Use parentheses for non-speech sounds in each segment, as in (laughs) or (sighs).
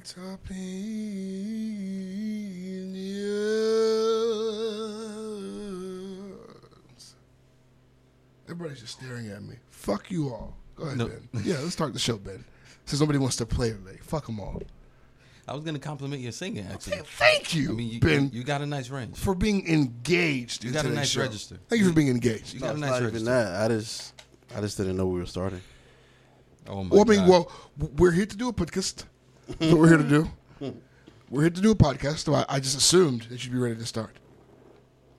It's up in yours. Everybody's just staring at me. Fuck you all. Go ahead, No. Ben. Yeah, let's start the show, Ben. Since nobody wants to play today, fuck them all. I was gonna compliment your singing actually. Thank you, I mean, you, Ben, you got a nice range. for being engaged. You got a nice show. register. Thank you for being engaged. You No, got a it's nice not even that. I just, I just didn't know we were starting. Oh my Well, I mean, God. well, we're here to do a podcast. That's what we're here to do. We're here to do a podcast. So I, I just assumed that you'd be ready to start.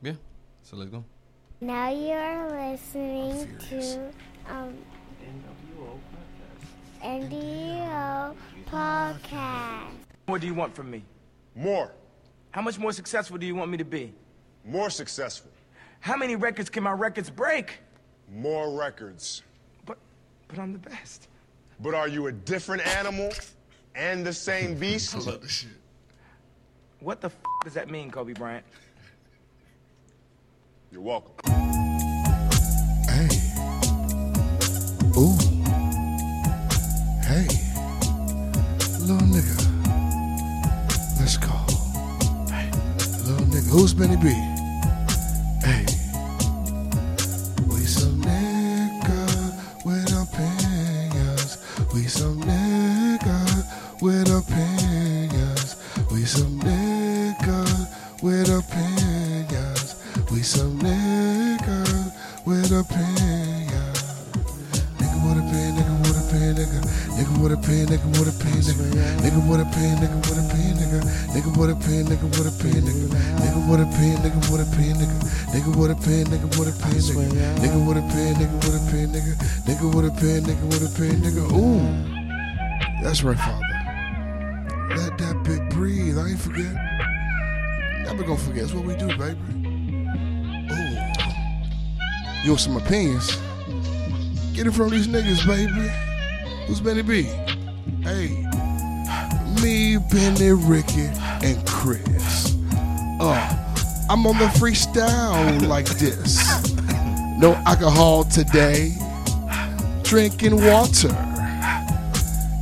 yeah. So let's go. Now you're listening to um, NDO podcast. What do you want from me? More. How much more successful do you want me to be? More successful. How many records can my records break? More records. But, but I'm the best. But are you a different animal and the same beast? I love this shit. What the f- does that mean, Kobe Bryant? You're welcome. Hey. Ooh. Hey. Little nigga. Let's go. Hey. Little nigga. Who's Benny B? Hey. We some nigga with opinions. We some nigga with opinions. We some nigga with opinions. We some nigga with opinions. Nigga with a pen, nigga with a pen, nigga. Nigga with a pen, nigga with a pen, nigga. Nigga with a pen, nigga with a pen, nigga. Nigga with a pen, nigga with a pen, nigga. Nigga with a pen, nigga with a pen, nigga. Nigga with a pen, nigga with a pen, nigga. Nigga with a pen, nigga with a pen, nigga. Nigga with a pen, nigga with a pen, nigga. Ooh. That's right, father. Let that bit breathe. I ain't forget. Never gonna forget. That's what we do, baby. Ooh. You want some opinions? Get it from these niggas, baby. Who's Benny B? Hey. Me, Benny, Ricky, and Chris. Uh, I'm on the freestyle like this. No alcohol today. Drinking water.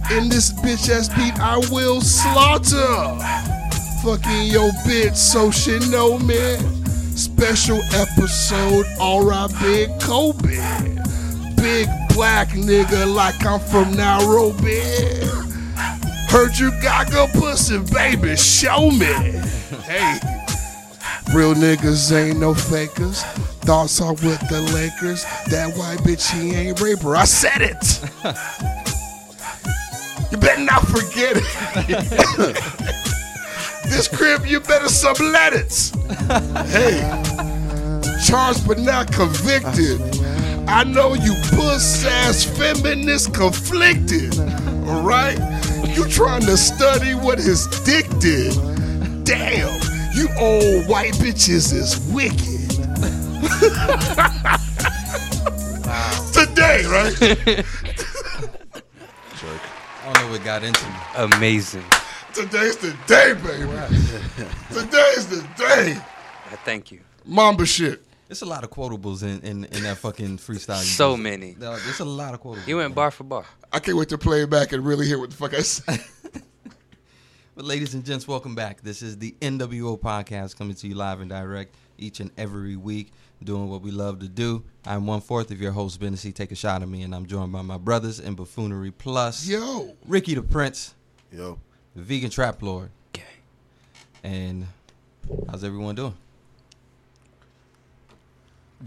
In this bitch ass beat, I will slaughter. Fucking yo bitch, so she know me. Special episode, alright, big Kobe. Big black nigga like I'm from Nairobi. Heard you got good pussy, baby, show me. Hey, real niggas ain't no fakers. Thoughts are with the Lakers. That white bitch, he ain't raper. I said it. (laughs) Better not forget it. (laughs) this crib, you better sublet it. Hey, charged but not convicted. I know you puss ass feminists conflicted. Alright? You trying to study what his dick did. Damn, you old white bitches is wicked. (laughs) Today, right? (laughs) I don't what got into me. Amazing. Today's the day, baby. (laughs) Today's the day. Uh, Thank you. Mamba shit. There's a lot of quotables in, in, in that fucking freestyle. So just- many. No, There's a lot of quotables. You went bar for bar. I can't wait to play it back and really hear what the fuck I said. (laughs) But ladies and gents, welcome back. This is the NWO podcast coming to you live and direct each and every week, doing what we love to do. I'm one fourth of your host, Bennessy. Take a shot at me, and I'm joined by my brothers in Buffoonery Plus, Yo. Ricky the Prince, Yo, the Vegan Trap Lord, Okay. and how's everyone doing?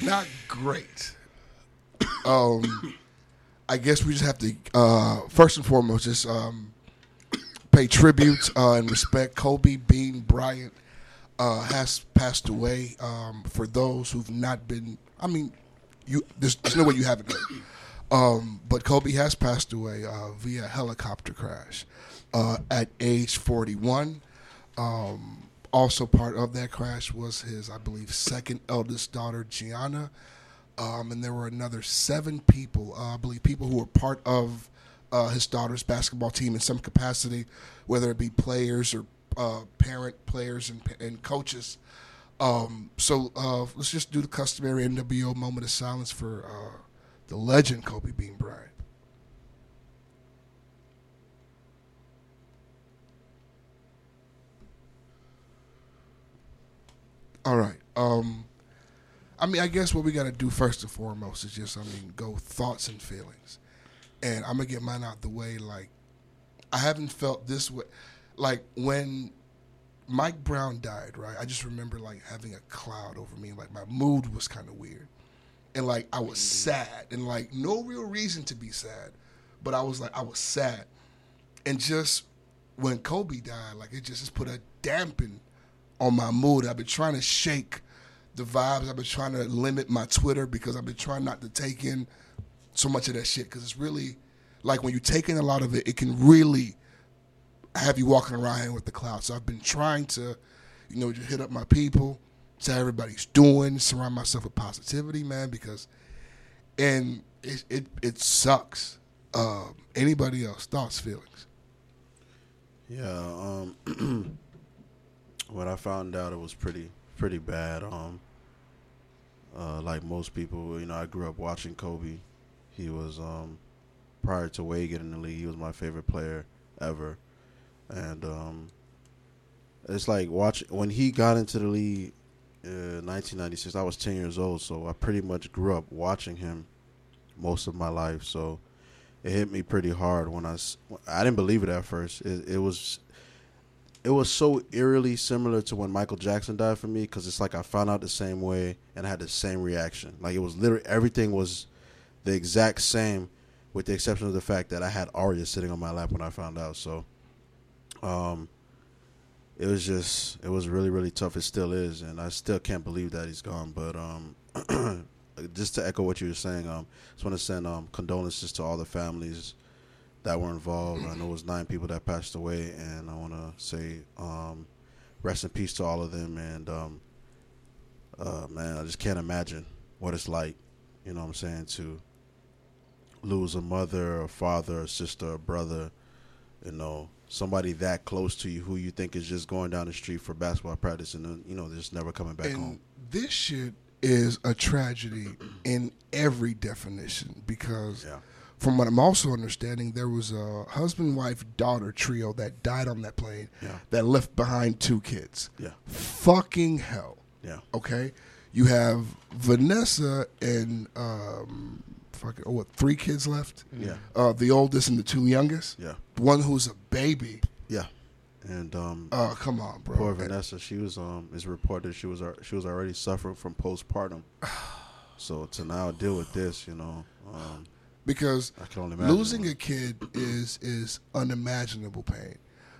Not great. Um, (coughs) I guess we just have to uh, first and foremost just um, (coughs) pay tribute uh, and respect. Kobe Bean Bryant uh, has passed away. Um, for those who've not been, I mean, you there's, there's no way you haven't. Um, but Kobe has passed away uh, via helicopter crash uh, at age 41. Um, also, part of that crash was his, I believe, second eldest daughter, Gianna. Um, and there were another seven people, uh, I believe, people who were part of uh, his daughter's basketball team in some capacity, whether it be players or uh, parent players and, and coaches. Um, so uh, let's just do the customary NWO moment of silence for uh, the legend Kobe Bean Bryant. All right. Um, I mean, I guess what we got to do first and foremost is just, I mean, go thoughts and feelings. And I'm going to get mine out the way. Like, I haven't felt this way. Like when Mike Brown died, right? I just remember like having a cloud over me. Like my mood was kind of weird, and like I was mm. sad, and like no real reason to be sad, but I was like I was sad, and just when Kobe died, like it just, just put a dampen on my mood. I've been trying to shake the vibes. I've been trying to limit my Twitter because I've been trying not to take in so much of that shit because it's really like when you take in a lot of it, it can really have you walking around here with the cloud. So I've been trying to, you know, just hit up my people, see how everybody's doing, surround myself with positivity, man, because and it it, it sucks. Um, anybody else thoughts, feelings? Yeah. Um, (clears throat) when I found out, it was pretty pretty bad. Um, uh, like most people, you know, I grew up watching Kobe. He was um, prior to Wade getting in the league, he was my favorite player ever, and um, it's like watch when he got into the league. Uh, 1996. I was 10 years old, so I pretty much grew up watching him most of my life. So it hit me pretty hard when I I didn't believe it at first. It, it was it was so eerily similar to when Michael Jackson died for me because it's like I found out the same way and I had the same reaction. Like it was literally everything was the exact same, with the exception of the fact that I had Arya sitting on my lap when I found out. So, um, it was just it was really really tough. It still is, and I still can't believe that he's gone. But um, (clears throat) just to echo what you were saying, um, just want to send um condolences to all the families that were involved. I know it was nine people that passed away, and I want to say um, rest in peace to all of them. And um, uh, man, I just can't imagine what it's like. You know what I'm saying to lose a mother, a father, a sister, a brother. You know, somebody that close to you who you think is just going down the street for basketball practice, and then you know, just never coming back and home. this shit is a tragedy in every definition because Yeah. from what I'm also understanding, there was a husband, wife, daughter trio that died on that plane Yeah. that left behind two kids. Yeah. Fucking hell. Yeah. Okay. You have Vanessa and um, fucking oh, what? Three kids left. Yeah. Uh, the oldest and the two youngest. Yeah. One who's a baby. Yeah. And um, Oh, come on, bro. Poor Vanessa, she was um is reported she was she was already suffering from postpartum. (sighs) so to now deal with this, you know, um, because I can only imagine. losing a kid is is unimaginable pain.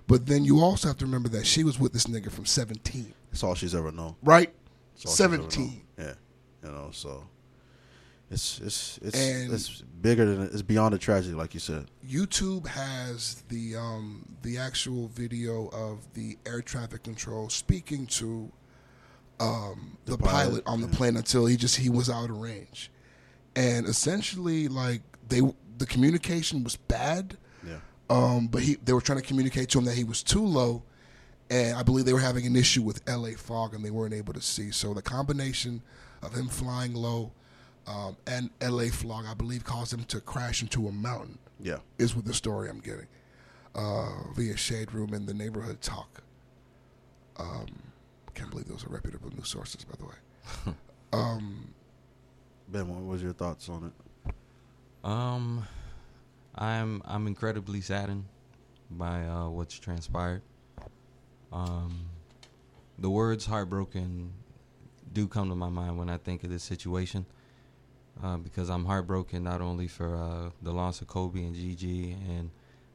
But then you also have to remember that she was with this nigga from 17, it's all she's ever known. right? It's all she's ever known. 17. Yeah, you know, so it's it's it's And- it's bigger than it's beyond a tragedy, like you said. YouTube has the um, the actual video of the air traffic control speaking to um, the, The pilot, pilot, on the yeah. plane until he just he was out of range, and essentially like they the communication was bad. Yeah, Um, but he they were trying to communicate to him that he was too low, and I believe they were having an issue with LA fog and they weren't able to see. So the combination of him flying low um, and LA fog, I believe, caused him to crash into a mountain. yeah, Is what the story I'm getting uh, via Shade Room and the Neighborhood Talk. Um, can't believe those are reputable news sources, by the way. (laughs) um, Ben, what was your thoughts on it? Um, I'm I'm incredibly saddened by uh, what's transpired. Um, the words "heartbroken" do come to my mind when I think of this situation, uh, because I'm heartbroken not only for uh, the loss of Kobe and Gigi and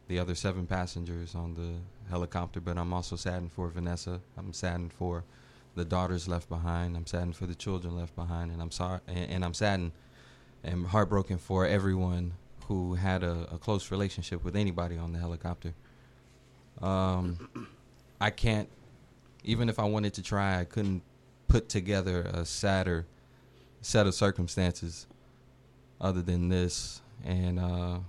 the other seven passengers on the helicopter, but I'm also saddened for Vanessa. I'm saddened for the daughters left behind. I'm saddened for the children left behind, and I'm sorry, and, and I'm saddened and heartbroken for everyone who had a, a close relationship with anybody on the helicopter. Um, I can't, even if I wanted to try, I couldn't put together a sadder set of circumstances other than this. And uh,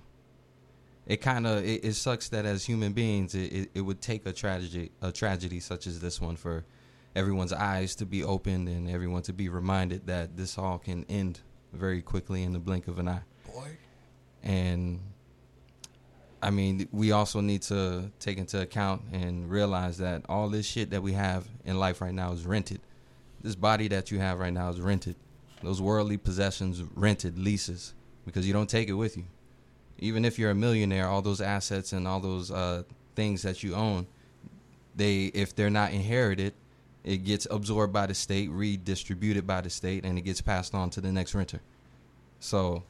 it kind of it, it sucks that as human beings, it, it, it would take a tragedy a tragedy such as this one for everyone's eyes to be opened and everyone to be reminded that this all can end very quickly in the blink of an eye. boy, And I mean, we also need to take into account and realize that all this shit that we have in life right now is rented. this body that you have right now is rented. Those worldly possessions rented leases because you don't take it with you. Even if you're a millionaire, all those assets and all those uh, things that you own, they if they're not inherited, it gets absorbed by the state, redistributed by the state, and it gets passed on to the next renter. So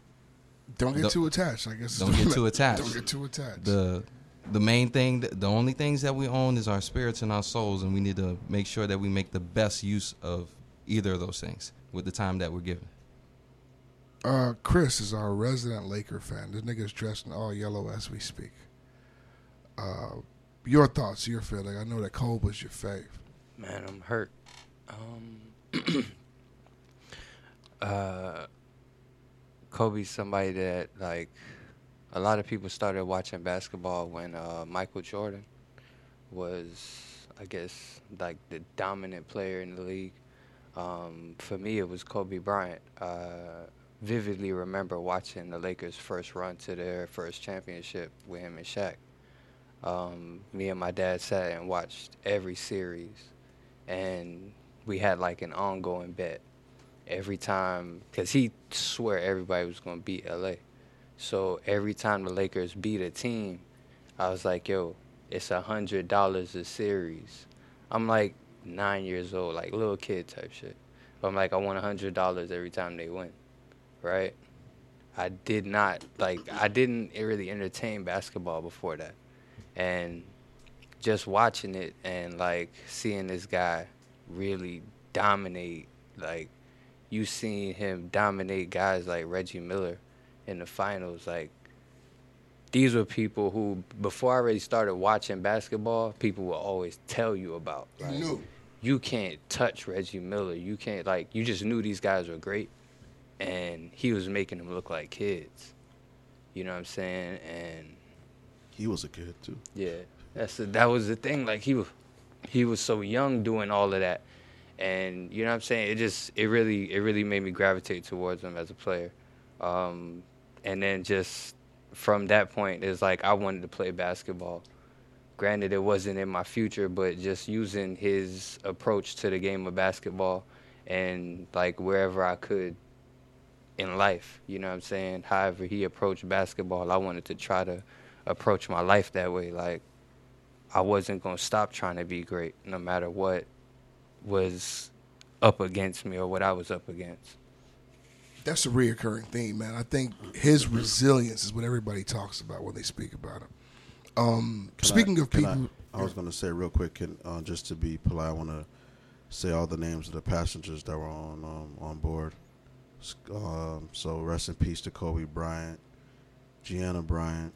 Don't get Don't- too attached. I guess. don't get too (laughs) attached. Don't get too attached. the the main thing the only things that we own is our spirits and our souls and we need to make sure that we make the best use of either of those things with the time that we're given Uh, Chris is our resident Laker fan. This nigga's dressed in all yellow as we speak. Uh, your thoughts, your feeling. I know that Cole was your fave. Man, I'm hurt. Um, (clears throat) uh, Kobe's somebody that like a lot of people started watching basketball when uh, Michael Jordan was, I guess, like the dominant player in the league. Um, for me, it was Kobe Bryant. Vividly remember watching the Lakers' first run to their first championship with him and Shaq. Um, me and my dad sat and watched every series and we had like an ongoing bet every time because he swear everybody was to beat LA. So every time the Lakers beat a team, I was like, "Yo, it's a hundred dollars a series." I'm like nine years old, like little kid type shit. But I'm like, I want a hundred dollars every time they win, right? I did not like I didn't really entertain basketball before that, and just watching it and like seeing this guy really dominate like you seen him dominate guys like Reggie Miller in the finals like these were people who before I already started watching basketball people would always tell you about like, knew. You can't touch Reggie Miller you can't like you just knew these guys were great and he was making them look like kids you know what I'm saying and He was a kid too. yeah, that's the, that was the thing. Like he was, he was so young doing all of that, and you know what I'm saying. It just, it really, it really made me gravitate towards him as a player. Um, and then just from that point, it's like I wanted to play basketball. Granted, it wasn't in my future, but just using his approach to the game of basketball, and like wherever I could in life, you know what I'm saying. However he approached basketball, I wanted to try to approach my life that way. Like I wasn't gonna stop trying to be great, no matter what was up against me or what I was up against. That's a reoccurring theme, man. I think his resilience is what everybody talks about when they speak about him. Um, speaking I- of people, I, I was going to say real quick, can, uh, just to be polite, I want to say all the names of the passengers that were on um, on board. Um, so rest in peace to Kobe Bryant, Gianna Bryant,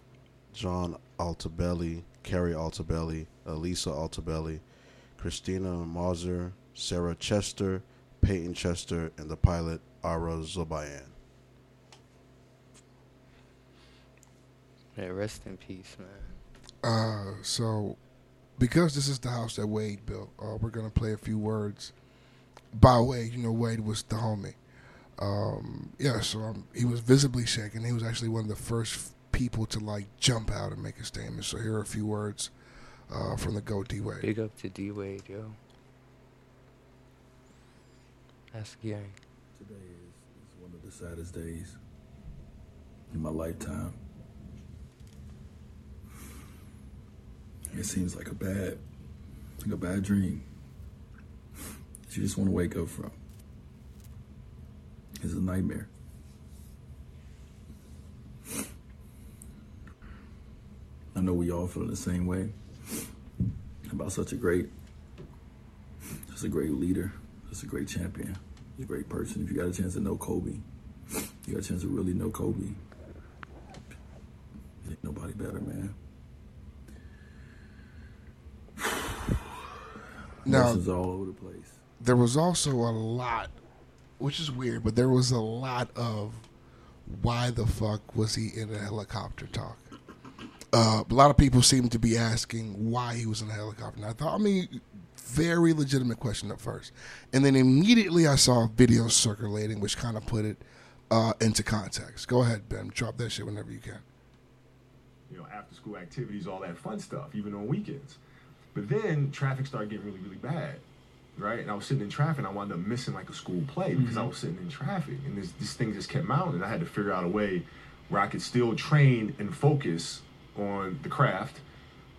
John Altobelli, Keri Altobelli, Alyssa Altobelli, Christina Mauser, Sarah Chester, Payton Chester, and the pilot Ara Zobayan. Yeah, rest in peace, man. Uh, so because this is the house that Wade built, uh, we're gonna play a few words by Wade. You know, Wade was the homie. Um, yeah, so um, he was visibly shaken. He was actually one of the first people to like jump out and make a statement. So here are a few words uh, from the Go D Wade. Big up to D Wade, yo. That's gang. Today is, is one of the saddest days in my lifetime. It seems like a bad, like a bad dream that you just want to wake up from. It's a nightmare. I know we all feel the same way about such a great, just a great leader, just a great champion, a great person. If you got a chance to know Kobe, you got a chance to really know Kobe. Ain't nobody better, man. Now, Emotions all over the place. there was also a lot, which is weird, but there was a lot of why the fuck was he in a helicopter talk? Uh, a lot of people seem to be asking why he was in a helicopter. And I thought, I mean, very legitimate question at first. And then immediately I saw videos circulating, which kind of put it uh, into context. Go ahead, Ben. Drop that shit whenever you can. you know, after school activities, all that fun stuff, even on weekends. But then traffic started getting really, really bad. right? And I was sitting in traffic, and I wound up missing like a school play because I Mhm. was sitting in traffic, and this this thing just kept mounting. I had to figure out a way where I could still train and focus on the craft,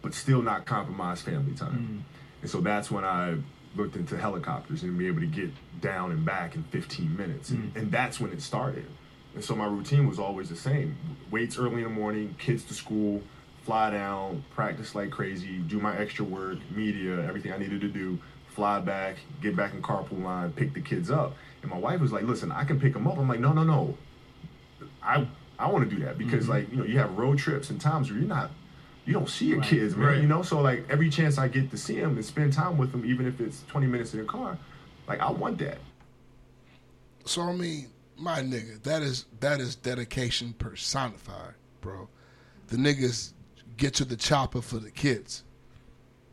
but still not compromise family time. And so that's when I looked into helicopters and be able to get down and back in 15 minutes. And, and that's when it started. And so my routine was always the same. Weights early in the morning, kids to school, fly down, practice like crazy, do my extra work, media, everything I needed to do, fly back, get back in carpool line, pick the kids up. And my wife was like, listen, I can pick them up. I'm like, no, no, no. I I want to do that because Mhm. like, you know, you have road trips and times where you're not you don't see your Right, kids, man. right. You know, so like every chance I get to see them and spend time with them, even if it's 20 minutes in the car, like I want that. So I mean, my nigga, that is that is dedication personified, bro. The niggas get to the chopper for the kids.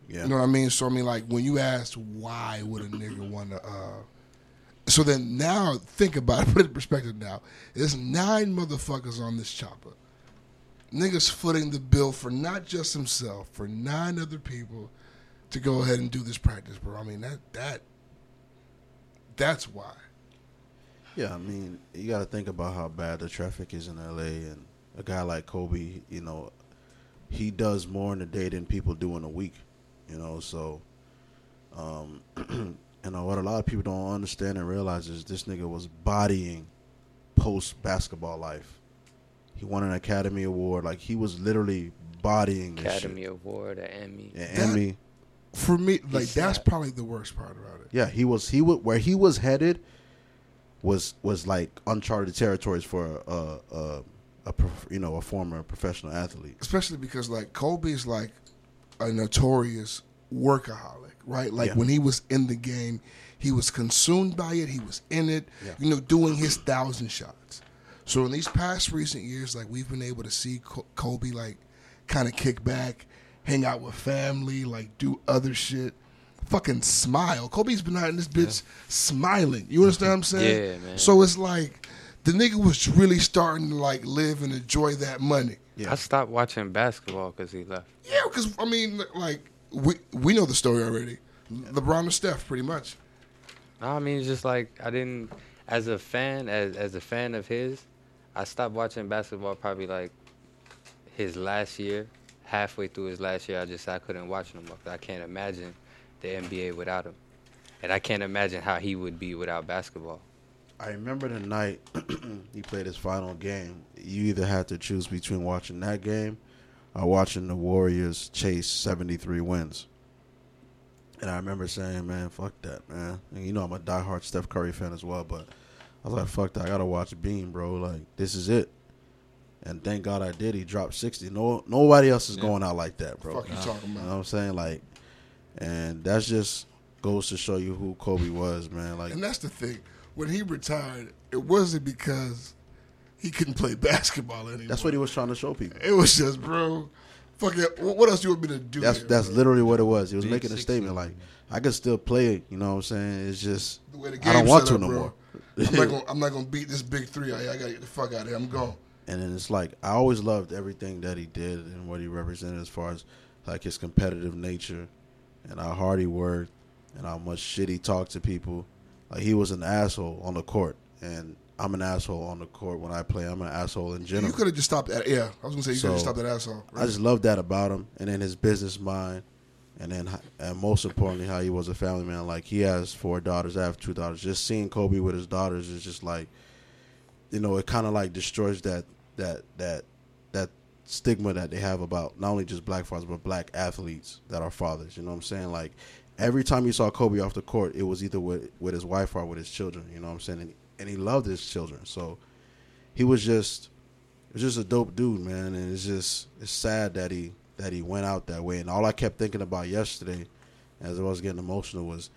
Yeah. You know what I mean? So I mean, like when you asked why would a nigga want to, uh, so then now think about it, (laughs) put it in perspective. Now there's nine motherfuckers on this chopper. Niggas footing the bill for not just himself, for nine other people to go ahead and do this practice, bro. I mean that that that's why. Yeah, I mean, you got to think about how bad the traffic is in LA, and a guy like Kobe, you know, he does more in a day than people do in a week, you know. So, um, (clears throat) you uh, know what a lot of people don't understand and realize is this nigga was bodying post basketball life. He won an Academy Award, like he was literally bodying this Academy shit. Award, an Emmy. An That- Emmy. For me, like He's that's sad. probably the worst part about it. Yeah, he was he was where he was headed was was like uncharted territories for a a, a prof- you know a former professional athlete. especially because like Kobe is like a notorious workaholic, right? Like Yeah. when he was in the game, he was consumed by it. He was in it, Yeah. you know, doing his thousand shots. So in these past recent years, like we've been able to see Kobe like kind of kick back, hang out with family, like do other shit. Fucking smile. Kobe's been out in this bitch smiling. You understand what I'm saying? Yeah, man. So it's like the nigga was really starting to like live and enjoy that money. Yeah. I stopped watching basketball because he left. Yeah, because I mean, like we we know the story already. LeBron and Steph, pretty much. No, I mean, it's just like I didn't, as a fan, as as a fan of his, I stopped watching basketball probably like his last year. Halfway through his last year, I just I couldn't watch no more. I can't imagine the NBA without him, and I can't imagine how he would be without basketball. I remember the night (clears throat) he played his final game. You either had to choose between watching that game or watching the Warriors chase 73 wins. And I remember saying, man, fuck that, man. And you know I'm a diehard Steph Curry fan as well, but I was like, fuck that. I got to watch Bean, bro. Like, this is it. And thank God I did. He dropped 60. No, Nobody else is Yeah. going out like that, bro. Fuck you talking You know about? what I'm saying? Like, and that's just goes to show you who Kobe was, man. Like, And that's the thing. When he retired, it wasn't because he couldn't play basketball anymore. that's what he was trying to show people. It was just, bro. Fuck it. What else you want me to do? That's here, that's bro? literally what it was. He was Big making a 60. statement like, I can still play it. You know what I'm saying? It's just the way the I don't want set to up, no bro. more. I'm not (laughs) gonna I'm not gonna beat this big three. I, I gotta get the fuck out of here. I'm gone. And then it's like I always loved everything that he did and what he represented as far as like his competitive nature and how hard he worked and how much shit he talked to people. Like he was an asshole on the court, and I'm an asshole on the court when I play. I'm an asshole in general. You could have just stopped that. Yeah, I was gonna say you could have So, stopped that asshole. I just love that about him, and then his business mind, and then and most importantly, how he was a family man. Like he has four daughters, I have two daughters. Just seeing Kobe with his daughters is just like, you know, it kind of like destroys that that that that stigma that they have about not only just black fathers but black athletes that are fathers. You know what I'm saying? Like every time you saw Kobe off the court, it was either with with his wife or with his children. You know what I'm saying? And, and he loved his children, so he was just was just a dope dude, man. And it's just it's sad that he that he went out that way. And all I kept thinking about yesterday, as I was getting emotional, was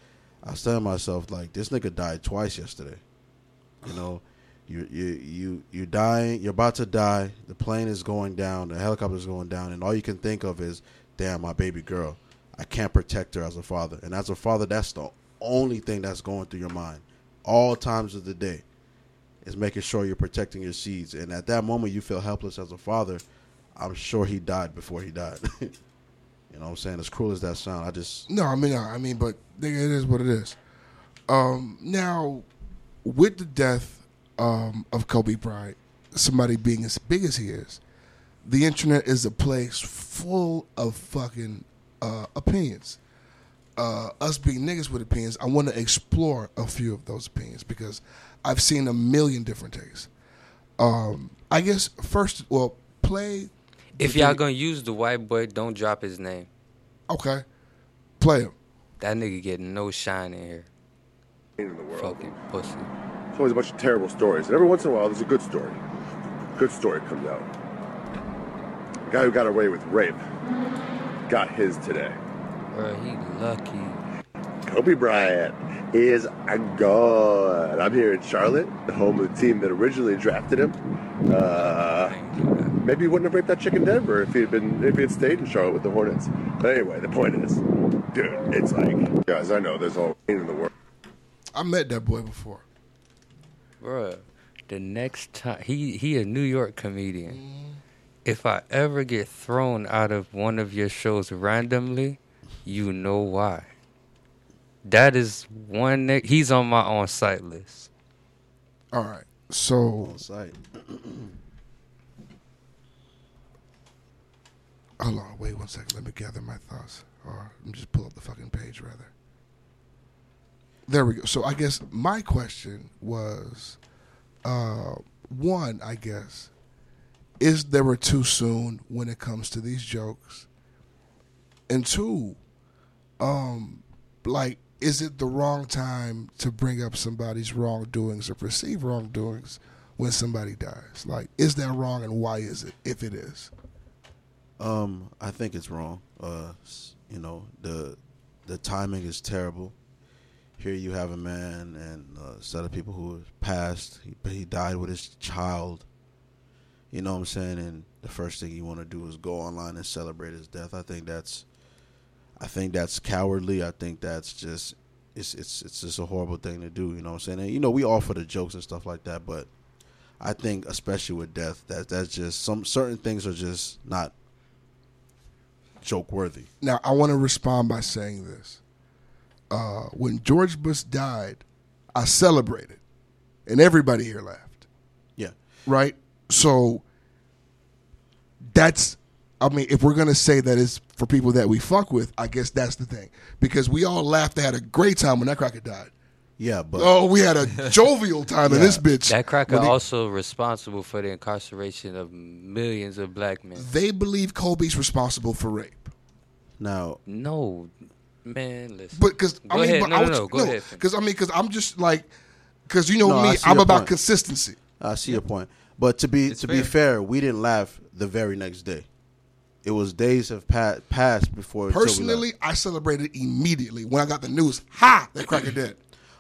I was telling myself like this nigga died twice yesterday. You know, you you you you dying, you're about to die. The plane is going down, the helicopter is going down, and all you can think of is, damn, my baby girl. I can't protect her as a father, and as a father, that's the only thing that's going through your mind all times of the day is making sure you're protecting your seeds. And at that moment, you feel helpless as a father. I'm sure he died before he died. (laughs) You know what I'm saying? As cruel as that sound, I just No, I mean, I mean, but it is what it is. Um, now, with the death um, of Kobe Bryant, somebody being as big as he is, the internet is a place full of fucking uh, opinions. Uh, us being niggas with opinions, I want to explore a few of those opinions because I've seen a million different takes. Um, I guess first, well, play. If y'all gonna use the white boy, don't drop his name. Okay, play him. That nigga getting no shine in here. in the world. Fucking pussy. It's always a bunch of terrible stories. And every once in a while, there's a good story. Good story comes out. The guy who got away with rape got his today. Bro, he lucky. Kobe Bryant is a god. I'm here in Charlotte, the home of the team that originally drafted him. Uh, maybe he wouldn't have raped that chick in Denver if he had been if he had stayed in Charlotte with the Hornets. But anyway, the point is, dude, it's like guys, I know there's all pain in the world. I met that boy before. Bruh, the next time he he a New York comedian. If I ever get thrown out of one of your shows randomly, you know why. That is one that he's on my on site list. All right, so on site. (clears throat) Hold on, wait one second. Let me gather my thoughts. Or let me just pull up the fucking page rather. There we go. So I guess my question was uh one, I guess, is there were too soon when it comes to these jokes? And two, um, like, is it the wrong time to bring up somebody's wrongdoings or perceived wrongdoings when somebody dies? Like, is that wrong and why is it, if it is? Um, I think it's wrong. Uh, you know, the the timing is terrible. Here you have a man and a set of people who passed, he, he died with his child. You know what I'm saying? And the first thing you want to do is go online and celebrate his death. I think that's, I think that's cowardly. I think that's just, it's it's it's just a horrible thing to do. You know what I'm saying? And you know we all for the jokes and stuff like that, but I think especially with death, that that's just some certain things are just not joke worthy. Now, I want to respond by saying this. Uh, when George Bush died, I celebrated, and everybody here laughed, Yeah. right? So that's, I mean, if we're gonna say that it's for people that we fuck with, I guess that's the thing because we all laughed and had a great time when that cracker died. Yeah, but Oh, we had a (laughs) jovial time in this bitch. That cracker when he- also responsible for the incarceration of millions of black men. they believe Kobe's responsible for rape. now No, man, listen. But because I mean, ahead. but No, I no, was, no, go ahead, finish. Because I mean, because I'm just like, because you know No, me, I'm about point. consistency. I see your point. But to be It's to be fair. fair, we didn't laugh the very next day. It was days have pa- passed before. until we laughed. Personally, I celebrated immediately when I got the news. Ha! That cracker (clears throat) dead.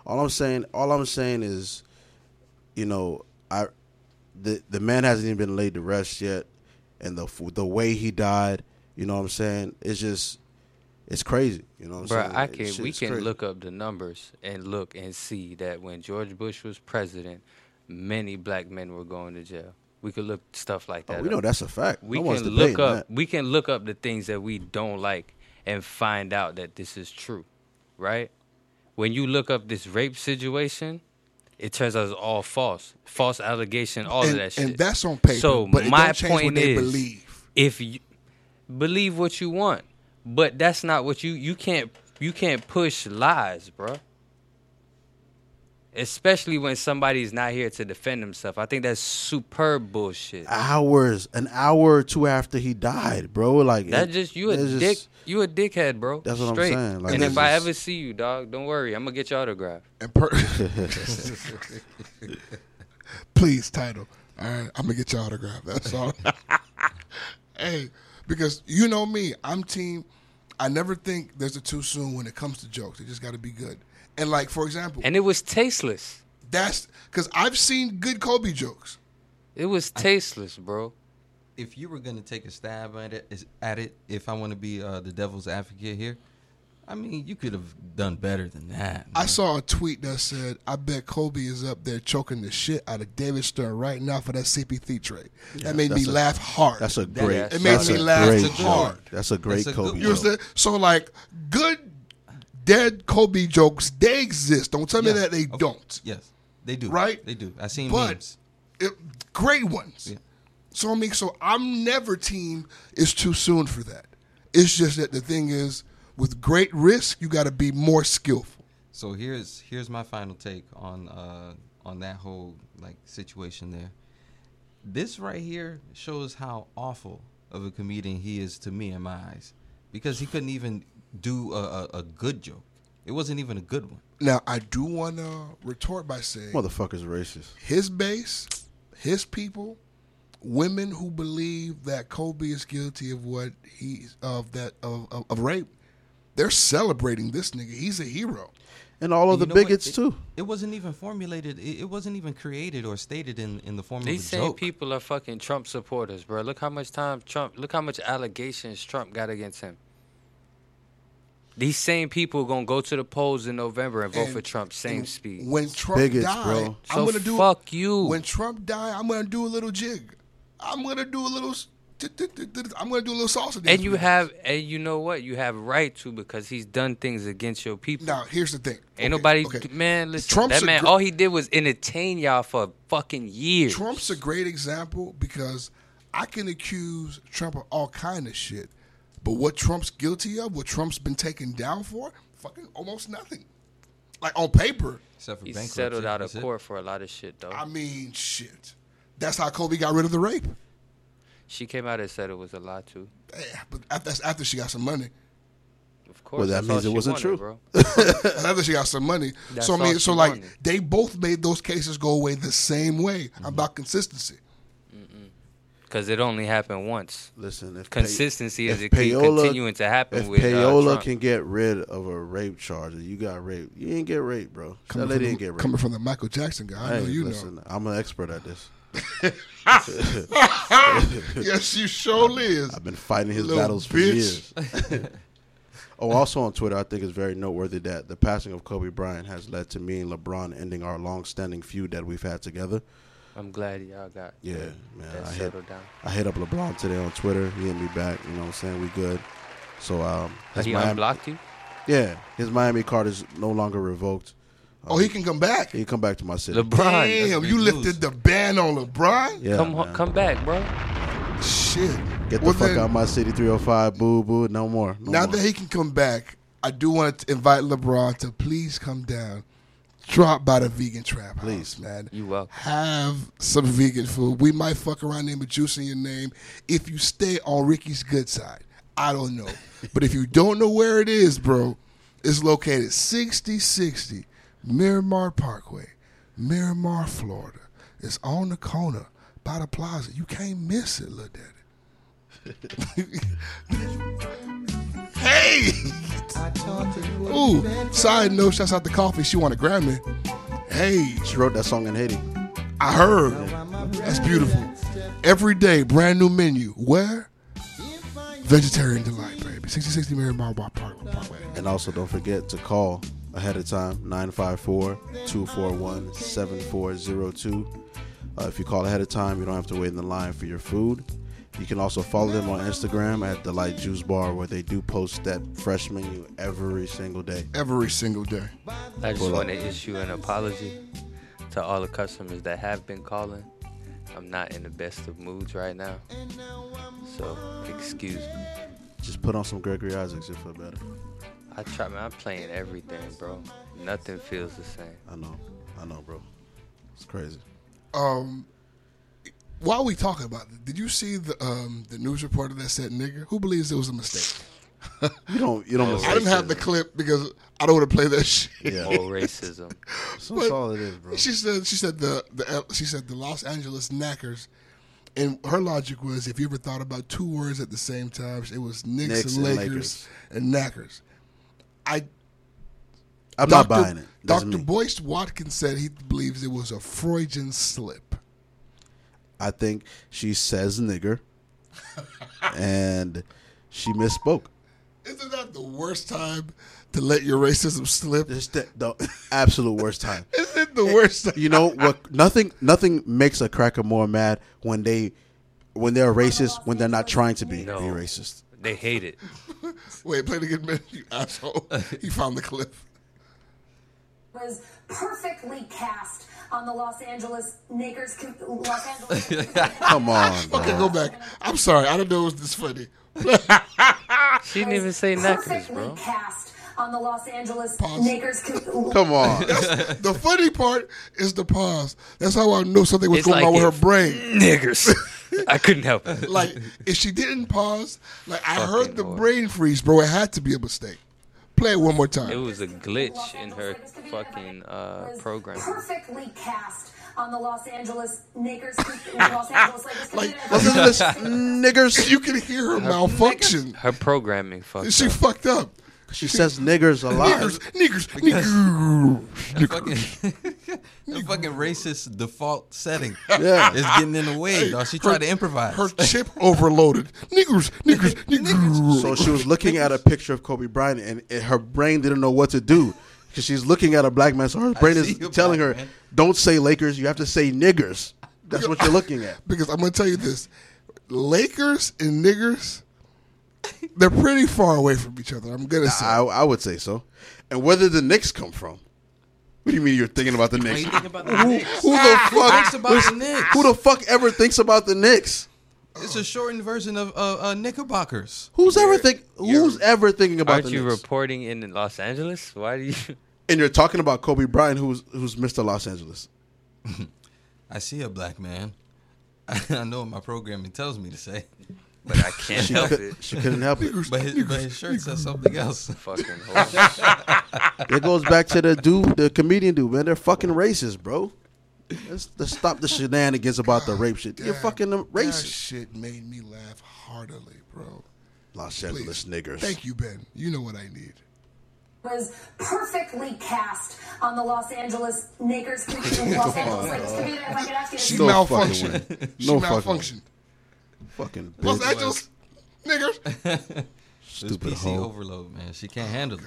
all I'm saying, all I'm saying is, you know, I the the man hasn't even been laid to rest yet, and the the way he died, you know what I'm saying? It's just, it's crazy. You know what I'm Bro, saying? I can shit- we can crazy. look up the numbers and look and see that when George Bush was president, many black men were going to jail. We could look stuff like Oh, that. we up. know that's a fact. We no can look up that. we can look up the things that we don't like and find out that this is true. Right? When you look up this rape situation, it turns out it's all false. False allegation, all and, of that shit. and that's on paper. So but my point is, believe. if you believe what you want, but that's not what you you can't you can't push lies, bro. Especially when somebody's not here to defend himself. I think that's superb bullshit. hours, an hour or two after he died, bro. Like that's it- just you a it's just- dick. You a dickhead, bro. That's what I'm Straight. saying, like, and it's if I ever see you, dog, don't worry. I'm gonna get your autograph. And per- (laughs) please, title. All right, I'm gonna get your autograph. That's all. (laughs) hey, because you know me, I'm team. I never think there's a too soon when it comes to jokes. It just got to be good. And like for example, And it was tasteless. that's because I've seen good Kobe jokes. It was tasteless, bro. if you were gonna take a stab at it, is- at it, if I want to be uh, the devil's advocate here, I mean, you could have done better than that. I saw a tweet that said, "I bet Kobe is up there choking the shit out of David Stern right now for that CP3 trade." that made me a- laugh hard. That's a That- great. It made me laugh great hard. That's a great That's a Kobe. good You joke. understand? So like, good dead Kobe jokes they exist. Don't tell me that they Of- don't. Yes, they do. Right? They do. I seen But memes. it, great ones. Yeah. So I mean, so I'm never team. It's too soon for that. It's just that the thing is, with great risk, you got to be more skillful. So here's here's my final take on uh on that whole like situation there. This right here shows how awful of a comedian he is to me in my eyes, because he couldn't even do a, a, a good joke. It wasn't even a good one. Now I do want to retort by saying, Motherfucker's racist. his base, his people, women who believe that Kobe is guilty of what he's of that of, of, of rape, they're celebrating this nigga. He's a hero. And all of And the you know what? bigots It- too. It wasn't even formulated. It, it wasn't even created or stated in, in the form These of a same joke. people are fucking Trump supporters, bro. Look how much time Trump. Look how much allegations Trump got against him. These same people are gonna go to the polls in November and vote And- for Trump. Same and speed. When Trump Bigots, died, bro. I'm So gonna do fuck you. When Trump died, I'm gonna do a little jig. I'm gonna do a little. I'm gonna do a little salsa. And you with have, and you know what? You have right to because he's done things against your people. Now here's the thing. Ain't Okay, nobody, okay. man. Listen, Trump's that a man. gr- all he did was entertain y'all for fucking years. Trump's a great example because I can accuse Trump of all kind of shit, but what Trump's guilty of, what Trump's been taken down for, fucking almost nothing. Like on paper, Except for He's bankruptcy. settled out of That's it. court for a lot of shit, though. I mean, shit. That's how Kobe got rid of the rape. she came out and said it was a lie too. Yeah, but after, that's after she got some money. Of course, Well, that that's means it wasn't wanted, true. bro. (laughs) After she got some money. That's so I mean, so like wanted. they both made those cases go away the same way mm-hmm. about consistency. Because it only happened once. Listen, if Consistency is if a key Payola- continuing to happen If with uh, Payola Trump. can get rid of a rape charge, you got raped. You ain't get raped, bro. That Coming, lady from didn't the, get raped. coming from the Michael Jackson guy, I know you listen, I'm an expert at this. know. (laughs) yes, you sure is. I've been fighting his Little battles for bitch. years. (laughs) oh, also on Twitter, I think it's very noteworthy that the passing of Kobe Bryant has led to me and LeBron ending our long-standing feud that we've had together. I'm glad y'all got Yeah, that, man. that I hit, settled down. I hit up LeBron today on Twitter. He hit me back. You know what I'm saying? We good. So um, his He Miami, unblocked you? yeah, his Miami card is no longer revoked. Oh, he can come back. He can come back to my city. LeBron. Damn, big you news. lifted the ban on LeBron? yeah, come man. come back, bro. Shit. Get the Well, fuck then, out my city, 305, boo boo. No more. No Now more. that he can come back, I do want to invite LeBron to please come down. Drop by the vegan trap Please. house, man. You welcome. Have some vegan food. We might fuck around name a juice in your name if you stay on Ricky's good side. I don't know. (laughs) but if you don't know where it is, bro, it's located 6060 Miramar Parkway, Miramar, Florida. It's on the corner by the plaza. You can't miss it, little daddy. (laughs) (laughs) hey! Ooh, side note, shouts out to Koffee. She won a Grammy. Hey, She wrote that song in Haiti. I heard. That's beautiful. Every day, brand new menu. Where? Vegetarian Delight, baby. 6060 Miramar Park- Parkway. And also, don't forget to call ahead of time 954 241 7402. Uh, If you call ahead of time, you don't have to wait in the line for your food. You can also follow them on Instagram at the Light Juice Bar, where they do post that fresh menu every single day. Every single day. I just Pull want to issue an apology to all the customers that have been calling. I'm not in the best of moods right now. So, excuse me. Just put on some Gregory Isaacs, you'll feel better. I try, man. I'm playing everything, bro. Nothing feels the same. I know. I know, bro. It's crazy. Um, while we talking about it, did you see the um the news reporter that said nigger? Who believes it was a mistake? (laughs) You don't. You don't. Oh, mistake I didn't have the clip because I don't want to play that shit. Yeah. (laughs) More racism. So that's all it is, bro. She said she said the, the she said the Los Angeles Knackers, and her logic was if you ever thought about two words at the same time, it was Knicks, Knicks and and Lakers, Lakers. and Knackers. I I'm Dr. not buying it. That's Dr. me. Boyce Watkins said he believes it was a Freudian slip. I think she says nigger, and she misspoke. Isn't that that the worst time to let your racism slip? It's the, the absolute worst time. (laughs) Isn't it the worst time? (laughs) You know what? Nothing nothing makes a cracker more mad when they when they're racist when they're not trying to be, No. be racist. They hate it. (laughs) Wait, play it again, man. You asshole. He found the clip. was perfectly cast on the Los Angeles Lakers. Los Angeles. (laughs) Come on, bro. Okay, go back. I'm sorry. I didn't know it was this funny. (laughs) She didn't even say knackers, perfectly bro. cast on the Los Angeles Pause. Lakers. Come on. (laughs) the funny part is the pause. That's how I know something was It's going like on with if- her brain. Niggers. I couldn't help it. Like, if she didn't pause, like I Fucking heard the Lord. brain freeze, bro. It had to be a mistake. Play it one more time. It was a glitch in her fucking uh, program. perfectly cast on the Los Angeles Lakers. (laughs) Los Angeles Lakers. Like, Listen to this, niggers. You can hear her malfunction. Her programming fucked She up. fucked up. She says niggers a lot. Niggers, niggers, niggers. The fucking, (laughs) the fucking racist default setting Yeah. is getting in the way, dog. She tried to improvise. Her chip overloaded. Niggers, (laughs) niggers, niggers. So she was looking at a picture of Kobe Bryant, and it, her brain didn't know what to do because she's looking at a black man. So her brain is telling her, man. "Don't say Lakers. You have to say niggers." That's what you're looking at. (laughs) because I'm gonna tell you this: Lakers and niggers, (laughs) they're pretty far away from each other. I'm gonna say. I, I would say so. And where did the Knicks come from? What do you mean you're thinking about the What do Knicks? you think about the (laughs) Knicks? Who the fuck? thinks about the Knicks? Who the fuck ever thinks about the Knicks? It's a shortened version of uh, uh, Knickerbockers. Who's ever think? Who's ever thinking about Aren't the you Knicks? reporting in Los Angeles? Why do you? (laughs) and you're talking about Kobe Bryant, who's who's Mr. Los Angeles. I see a black man. I know what my programming tells me to say, But I can't She, help could, it. she couldn't help it. (laughs) but his, but his shirt says something else. (laughs) Fucking (laughs) whore. It goes back to the dude, the comedian dude, man. They're fucking racist, bro. Let's, let's stop the shenanigans about the rape shit. You're That- fucking That racist. shit made me laugh heartily, bro. Los Angeles niggers. Thank you, Ben. You know what I need. was perfectly cast on the Los Angeles Lakers. Los Angeles Lakers. Computer, if I could ask you to She No fucking malfunctioned. way. She No fucking malfunctioned. Fucking Los. Angeles niggers. (laughs) Stupid PC hoe. overload, man. She can't handle it.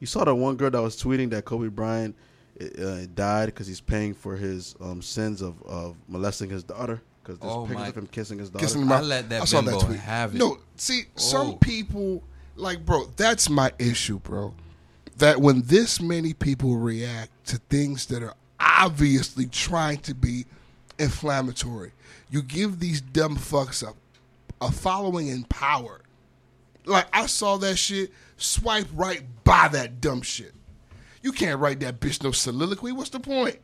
You saw that one girl that was tweeting that Kobe Bryant uh, died because he's paying for his um, sins of, of molesting his daughter. Because there's Oh, pictures my- of him kissing his daughter. Kissing him I let that I saw that tweet. have it. No, see, some Oh. people like, bro. That's my issue, bro. That when this many people react to things that are obviously trying to be inflammatory, you give these dumb fucks a, a following in power. Like I saw that shit, swipe right by that dumb shit. You can't write that bitch no soliloquy. What's the point?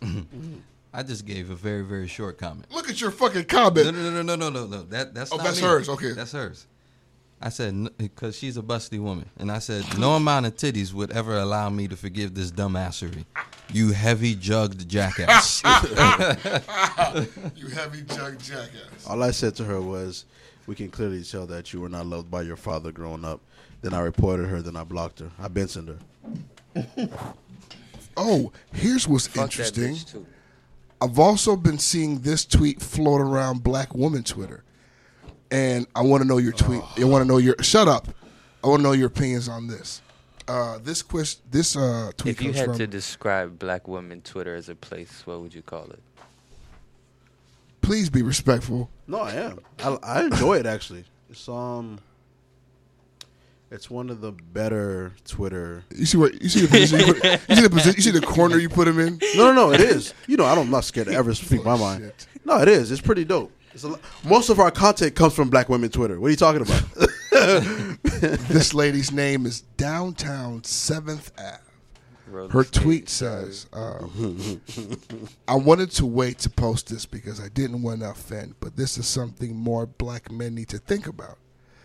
Mm-hmm. I just gave a very very short comment. Look at your fucking comment. No, no, no, no, no, no, no. That that's Oh, not that's me. hers, okay. that's hers. I said because she's a busty woman, and I said no amount of titties would ever allow me to forgive this dumbassery. You heavy jugged jackass. (laughs) you heavy jug jackass. All I said to her was, "We can clearly tell that you were not loved by your father growing up." Then I reported her. Then I blocked her. I Bensoned her. (laughs) Oh, here's what's Fuck interesting. I've also been seeing this tweet float around Black Woman Twitter, and I want to know your tweet. I want to know your. Shut up. I want to know your opinions on this. Uh, this quest, this uh, tweet If you comes had from. to describe Black women Twitter as a place, what would you call it? please be respectful. No, I am. I, I enjoy it actually. It's um, it's one of the better Twitter. You see what you see the position. You, put, you see the position. You see the corner you put him in. No, no, no. It is. You know, I don't, I'm not scared to ever speak my mind. Bullshit. No, it is. It's pretty dope. It's a, lo- most of our content comes from Black women Twitter. What are you talking about? (laughs) This lady's name is Downtown Seventh Ave. Her tweet says, um, I wanted to wait to post this because I didn't want to offend, but this is something more black men need to think about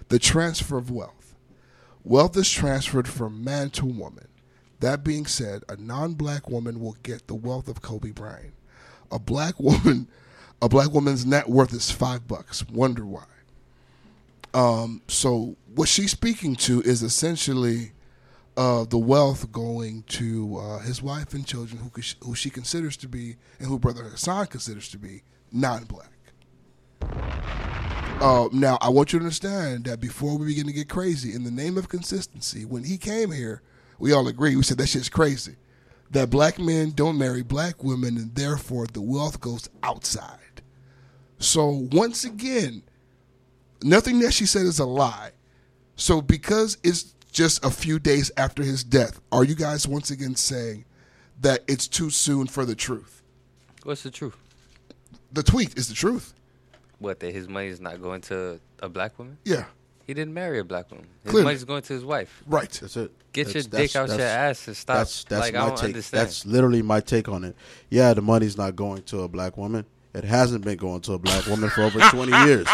the transfer of wealth. Wealth is transferred from man to woman. That being said, a non black woman will get the wealth of Kobe Bryant. A black (laughs) woman, a black woman's net worth is five bucks. Wonder why. Um, so what she's speaking to is essentially uh, the wealth going to uh, his wife and children, who who she considers to be, and who brother Hassan considers to be non-black. Uh, now, I want you to understand that before we begin to get crazy, in the name of consistency, when he came here, we all agree. We said that shit's crazy. That black men don't marry black women, and therefore the wealth goes outside. So once again, nothing that she said is a lie. So because it's just a few days after his death, are you guys once again saying that it's too soon for the truth? What's the truth? The tweet is the truth. What that his money is not going to a black woman? Yeah. He didn't marry a black woman. His Clearly. money's going to his wife. Right. That's it. Get That's- your that's- dick out your ass and stop. That's that's like my I don't take. understand. That's literally my take on it. Yeah, the money's not going to a black woman. It hasn't been going to a black woman for over twenty years.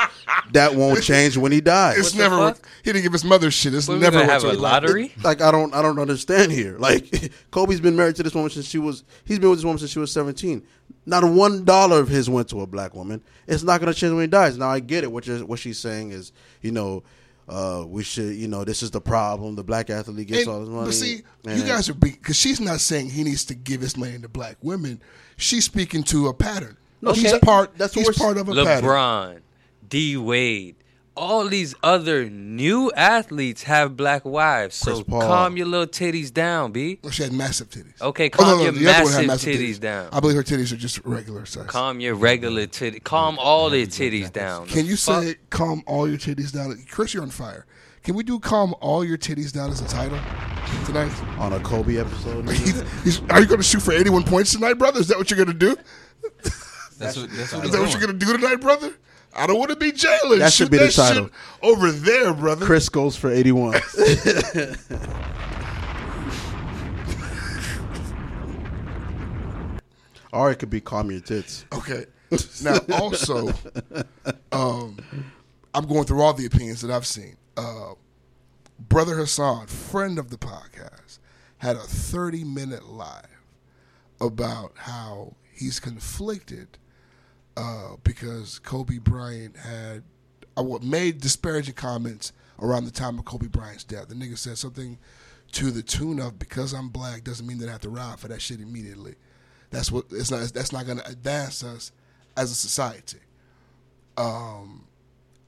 That won't change when he dies. It's never. He didn't give his mother shit. It's What, we never gonna went have to a lottery? Like I don't I don't understand here. Like (laughs) Kobe's been married to this woman since she was he's been with this woman since she was seventeen. Not one dollar of his went to a black woman. It's not gonna change when he dies. Now I get it. What you're, what she's saying is, you know, uh, we should, you know, this is the problem. The black athlete gets And- all this money. But see, you guys are because she's not saying he needs to give his money to black women. She's speaking to a pattern. No, he's okay. part. That's he's what we're- part of a pattern. LeBron, D Wade, all these other new athletes have black wives. So calm your little titties down, b. Well, she had massive titties. Okay, Oh, calm no, no, your the other one had massive, massive titties, down. I believe her titties are just regular size. Calm your regular titty. Calm all their titties down. Can The you fuck? say calm all your titties down? Chris, you're on fire. Can we do calm all your titties down as a title tonight? on a Kobe episode. (laughs) He's- he's- are you going to shoot for 81 points tonight, brother? Is that what you're going to do? (laughs) That's what. That's what Is that what you're going to do tonight, brother? I don't want to be Jalen. That should Shoot be the that shit title. over there, brother. Chris goes for eighty one. (laughs) or it could be calm your tits. Okay. Now, also, um, I'm going through all the opinions that I've seen. Uh, Brother Hassan, friend of the podcast, had a 30 minute live about how he's conflicted uh, because Kobe Bryant had made disparaging comments around the time of Kobe Bryant's death. The nigga said something to the tune of "Because I'm black doesn't mean that I have to ride for that shit immediately." That's what it's not. That's not going to advance us as a society. Um,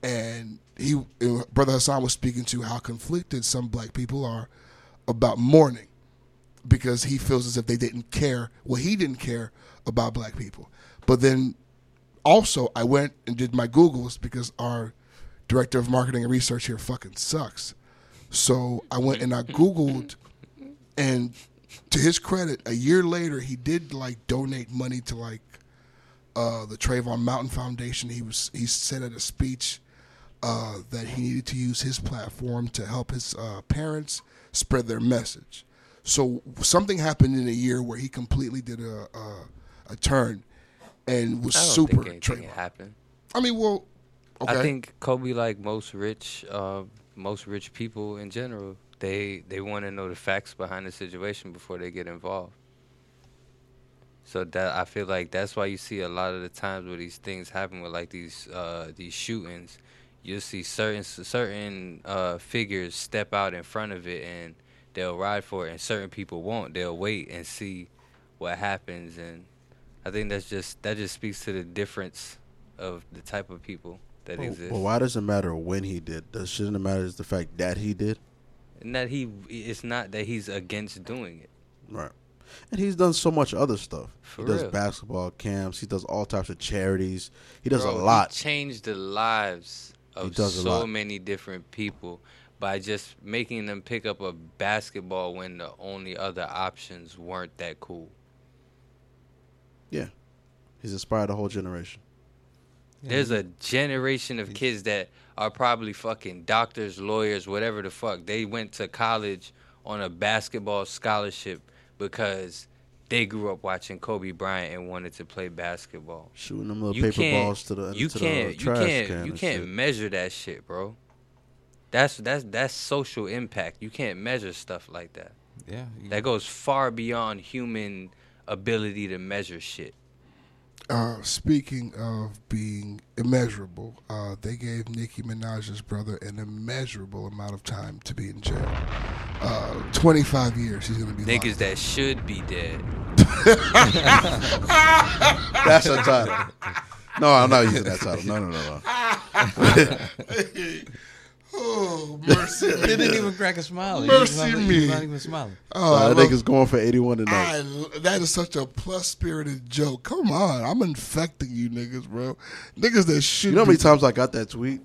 and he, and Brother Hassan was speaking to how conflicted some black people are about mourning because he feels as if they didn't care. Well, he didn't care about black people. But then also, I went and did my Googles because our director of marketing and research here fucking sucks. So I went and I (laughs) Googled, and to his credit, a year later, he did like donate money to like uh, the Trayvon Martin Foundation. He was he said at a speech uh, that he needed to use his platform to help his uh, parents spread their message. So something happened in a year where he completely did a a, a turn and was I don't super think anything happened. I mean, well, okay. I think Kobe, like most rich, uh, most rich people in general, they they want to know the facts behind the situation before they get involved. So that I feel like that's why you see a lot of the times where these things happen with like these uh, these shootings, you'll see certain certain uh, figures step out in front of it and they'll ride for it, and certain people won't. They'll wait and see what happens, and I think that's just that just speaks to the difference of the type of people that Well, exist. well, why does it matter when he did? Does shouldn't it matter is the fact that he did? And that he, it's not that he's against doing it. Right. And he's done so much other stuff. For he does real. basketball camps. He does all types of charities. He does Bro, a lot. He changed the lives of so many different people by just making them pick up a basketball when the only other options weren't that cool. Yeah. He's inspired a whole generation. There's a mm-hmm. generation of kids that are probably fucking doctors, lawyers, whatever the fuck. They went to college on a basketball scholarship because they grew up watching Kobe Bryant and wanted to play basketball. Shooting them little You paper can't- balls to the you to uh, can't the you trash can't can you can't shit. measure that shit, bro. That's that's that's social impact. You can't measure stuff like that. Yeah. That goes far beyond human ability to measure shit. Uh, speaking of being immeasurable, uh, they gave Nicki Minaj's brother an immeasurable amount of time to be in jail. Uh, 25 years he's going to be locked Niggas that should be dead. (laughs) That's a title. No, I'm not using that title. No, no, no, no. (laughs) oh, mercy. (laughs) They didn't even crack a smile. He was Mercy not- me. he was not even smiling. Oh, Nah, I that love- nigga's going for 81 tonight. I, that is such a plus spirited joke. Come on, I'm infecting you niggas, bro. Niggas that shoot. You know how many times I got that tweet?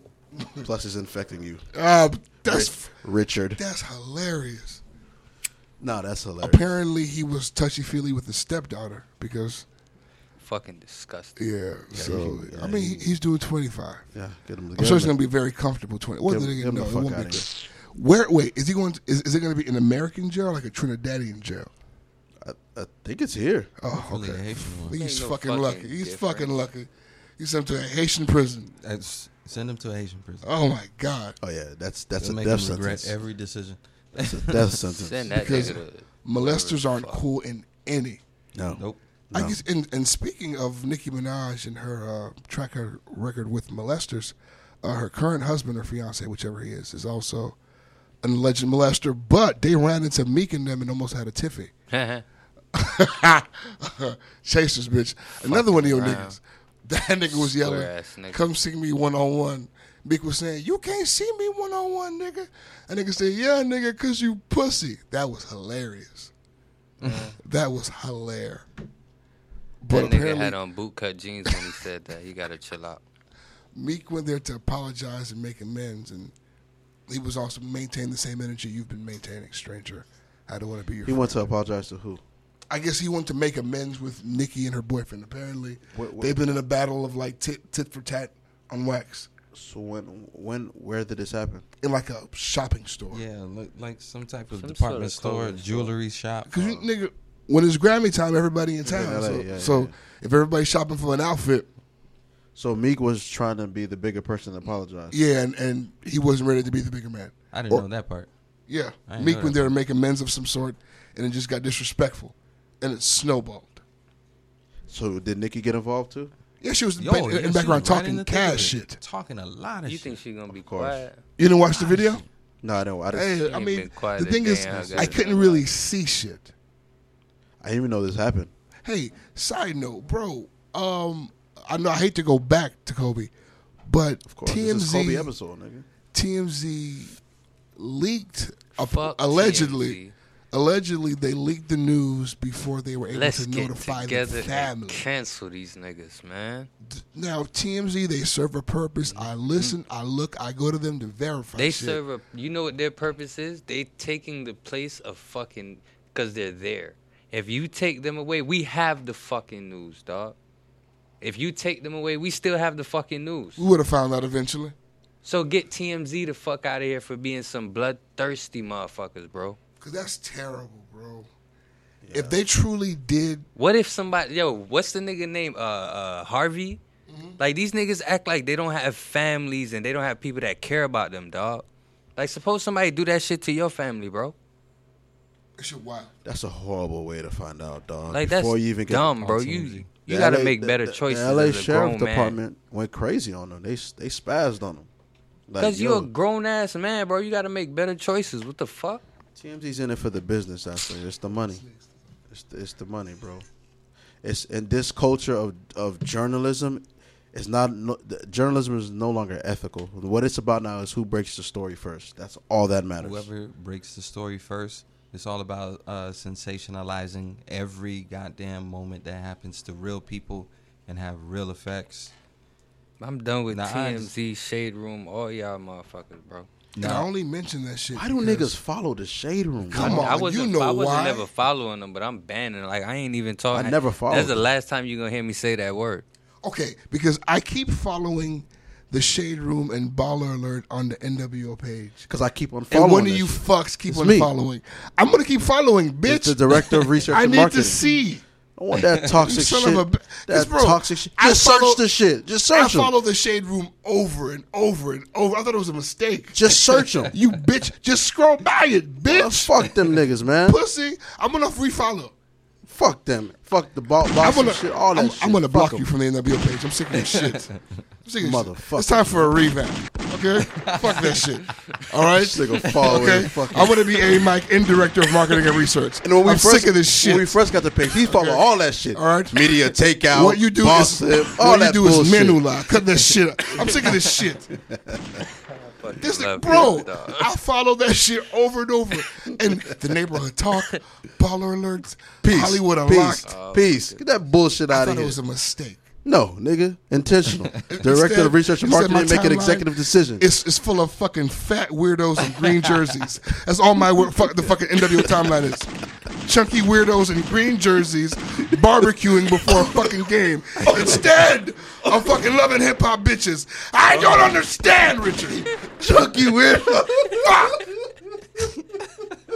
Plus, it's infecting you. Uh, that's Richard. that's hilarious. No, that's hilarious. Apparently, he was touchy feely with his stepdaughter because Fucking disgusting. yeah. so he- I mean, he, he's doing 25. Yeah, get him. I'm sure it's gonna be very comfortable. 20. What Get the get him No, the it fuck won't be outta here. Where? Wait, is he going? To, is, is it going to be an American jail or like a Trinidadian jail? I, I think it's here. Oh, okay. Haitian. He's Ain't no fucking, fucking lucky. He's difference. fucking lucky. He's sent him to a Haitian prison. That's- Send him to a Haitian prison. Oh my god. Oh yeah, that's that's It'll a make death him regret sentence. every decision. That's a death (laughs) sentence. Send that Because molesters aren't cool in any. No, Nope. I guess. And, and speaking of Nicki Minaj and her uh, track her record with molesters, uh, her current husband or fiance, whichever he is, is also an alleged molester. But they ran into Meek and them and almost had a tiffy. (laughs) (laughs) Chasers, bitch. Another one of your around. niggas. (laughs) That nigga was yelling, nigga. "Come see me one on one." Meek was saying, "You can't see me one on one, nigga." And nigga said, "Yeah, nigga, cause you pussy." That was hilarious. that was hilarious. But that nigga had on bootcut jeans when he said that. He gotta chill out. Meek went there to apologize and make amends, and he was also maintaining the same energy you've been maintaining, stranger. I don't want to be your. He went to apologize to who? I guess he wanted to make amends with Nicki and her boyfriend. Apparently, What- what- they've been in a battle of like tit, tit for tat on wax So when when where did this happen? in like a shopping store. Yeah, look like some type of Some department sort of store, store. jewelry shop. Because you uh, nigga, when it's Grammy time, everybody in town. LA, so yeah, so yeah. if everybody's shopping for an outfit, So Meek was trying to be the bigger person to apologize. yeah, and, and he wasn't ready to be the bigger man. I didn't Or- know that part. Yeah, Meek know went that there to make amends of some sort, and it just got disrespectful, and it snowballed. So did Nicki get involved too? Yeah, she was in Yo, the yeah, in the background was right in talking the cash shit. Talking a lot of You shit. think she's gonna be course. quiet? You didn't watch the video? No, I don't. I didn't. Hey, I mean, quiet the thing is, I I couldn't really see shit. I didn't even know this happened. Hey, side note, bro. Um, I know I hate to go back to Kobe, but Of course, this is Kobe TMZ episode, nigga. TMZ leaked Fuck allegedly. TMZ. Allegedly, they leaked the news before they were able Let's to get notify the together and family. cancel these niggas, man. Now, TMZ, they serve a purpose. I listen, I look, I go to them to verify. They shit. serve a. You know what their purpose is? They taking the place of fucking because they're there. If you take them away, we have the fucking news, dog. If you take them away, we still have the fucking news. We would have found out eventually. So get TMZ the fuck out of here for being some bloodthirsty motherfuckers, bro. Cause that's terrible, bro. If they truly did, What if somebody, yo, what's the nigga name? Uh, uh, Harvey. Mm-hmm. Like these niggas act like they don't have families and they don't have people that care about them, dog. Like suppose somebody do that shit to your family, bro. It's your wild. That's a horrible way to find out, dog. Like that's Before you even get dumb, bro. on You you gotta make the- better the- choices The LA as a Sheriff grown man. Department went crazy on them. They they spazzed on them. Like, Cause you're yo, a grown ass man, bro. You gotta make better choices. What the fuck? TMZ's in it for the business aspect. It's the money. It's the, it's the money, bro. It's in this culture of of journalism. It's not no, journalism is no longer ethical. What it's about now is who breaks the story first. That's all that matters. Whoever breaks the story first. It's all about uh, sensationalizing every goddamn moment that happens to real people and have real effects. I'm done with Nah, I just- TMZ, Shade Room, all y'all motherfuckers, bro. And I only mention that shit. Why do niggas follow the shade room? Come dog? on, I wasn't, you know I wasn't why? never following them, but I'm banning. Like I ain't even talking. I never followed That's the last time you are gonna hear me say that word. Okay, because I keep following the Shade Room and Baller Alert on the NWO page. Because I keep on following. And one of you fucks keep It's on me. following. I'm gonna keep following, bitch. It's the director of (laughs) research I need marketing. to see. I want that (laughs) toxic shit. a that bro, toxic shit. I Just follow- search the shit. Just I search them. follow the Shade Room over and over and over. I thought it was a mistake. Just search them. (laughs) You bitch, just scroll by it, bitch. fuck them niggas, man. Pussy, I'm gonna refollow. Fuck them. Fuck the bo- I'm gonna, shit. All that I'm, shit. I'm gonna Fuck block 'em. you from the NWO page. I'm sick of this (laughs) shit. I'm sick of this shit. Motherfucker. It's time for a revamp. Okay, fuck that shit. All right, This nigga fall okay. I'm gonna be a Mike in director of marketing and research. And when we I'm first, sick of this shit. When we first got the page, he follow Okay. all that shit. All right. Media takeout. what you do is him, all what that you do bullshit. is menula. Cut that shit. Up. I'm sick of this shit. (laughs) Fucking This love bro, you. I follow that shit over and over. And the neighborhood talk, baller alerts, Peace. Hollywood Peace. unlocked. Oh, Peace. Get that bullshit I out thought of it was a mistake. no, nigga. Intentional. (laughs) Director Instead, of Research and you said my Marketing make an executive decision. It's, it's full of fucking fat weirdos in green jerseys. That's all my wor- fuck, the fucking NWO timeline is. Chunky weirdos in green jerseys barbecuing before a fucking game instead of fucking loving hip hop bitches. I don't understand, Richard. Chunky weirdo. Fuck.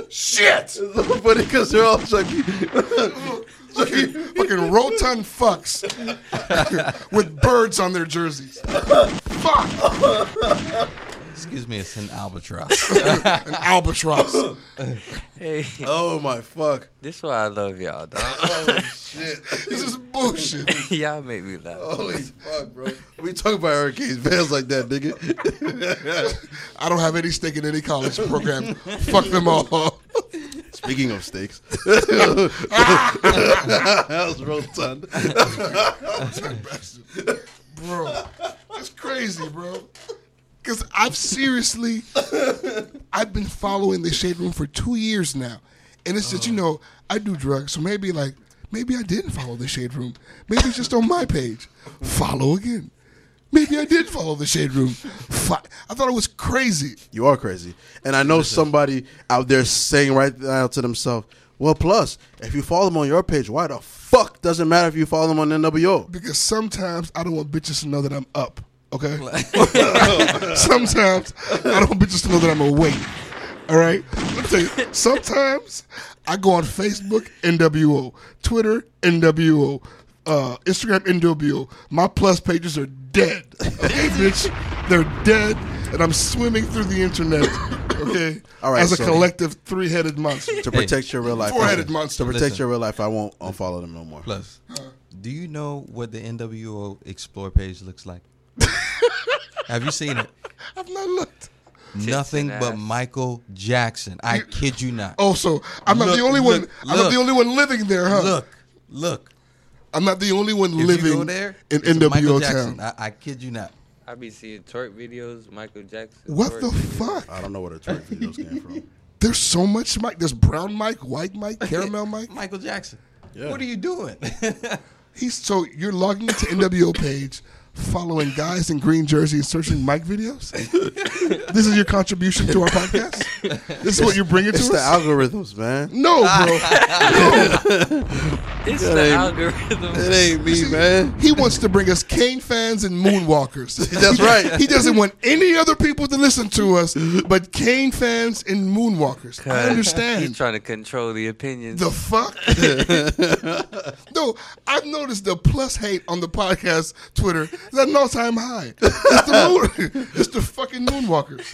Shit. But because they're all chunky. fucking, fucking rotund fucks with birds on their jerseys. Fuck. Excuse me, it's an albatross. (laughs) An albatross. (laughs) Hey, Oh my fuck. this is why I love y'all, dog. (laughs) Oh shit. This is bullshit. y'all make me laugh. Holy fuck, bro. We talk about hurricanes fans like that, nigga. I don't have any stake in any college program. Fuck them all. Speaking of steaks, that was rotund. bro. That's crazy, bro. Because I've seriously, (laughs) I've been following the Shade Room for two years now. And it's just, you oh. know, I do drugs. So maybe, like, maybe I didn't follow the Shade Room. Maybe it's just on my page. Follow again. Maybe I did follow the Shade Room. Fi- I thought it was crazy. You are crazy. And I know somebody out there saying right now to themselves, well, plus, if you follow them on your page, why the fuck doesn't it matter if you follow them on NWO? Because sometimes I don't want bitches to know that I'm up. Okay. (laughs) sometimes I don't want bitches to know that I'm awake. All right. Let me tell you. Sometimes I go on Facebook NWO, Twitter NWO, uh, Instagram NWO. My plus pages are dead. Okay, (laughs) bitch. They're dead, and I'm swimming through the internet. Okay. (laughs) All right, As a so- collective three-headed monster. To protect your real life. Four-headed monster. To protect Listen. your real life, I won't unfollow them no more. Plus, do you know what the NWO Explore page looks like? Have you seen it? (laughs) I've not looked. Nothing but ass. Michael Jackson. I kid you not. Oh, so I'm not Look, the only one. look, I'm not look. the only one living there, huh? Look, look. I'm not the only one If living you go there, in it's a Michael NWO Jackson. town. I, I kid you not. I be seeing twerk videos, Michael Jackson. What twerk the videos. fuck? I don't know where the twerk videos came from. (laughs) There's so much Mike. There's brown Mike, white Mike, caramel Mike. (laughs) Michael Jackson. Yeah. What are you doing? He's so you're logging into NWO page, following guys in green jerseys and searching Mike videos. (laughs) this is your contribution to our podcast. This is what you're bringing to It's us. the algorithms, man. no, bro. (laughs) It's That the ain't- algorithm. It ain't me, man. He wants to bring us Kane fans and Moonwalkers. (laughs) That's right. He doesn't want any other people to listen to us but Kane fans and Moonwalkers. I understand. He's understand. trying to control the opinions. The fuck? no, I've noticed the plus hate on the podcast Twitter is at an all time high. It's the, moon, (laughs) it's the fucking Moonwalkers.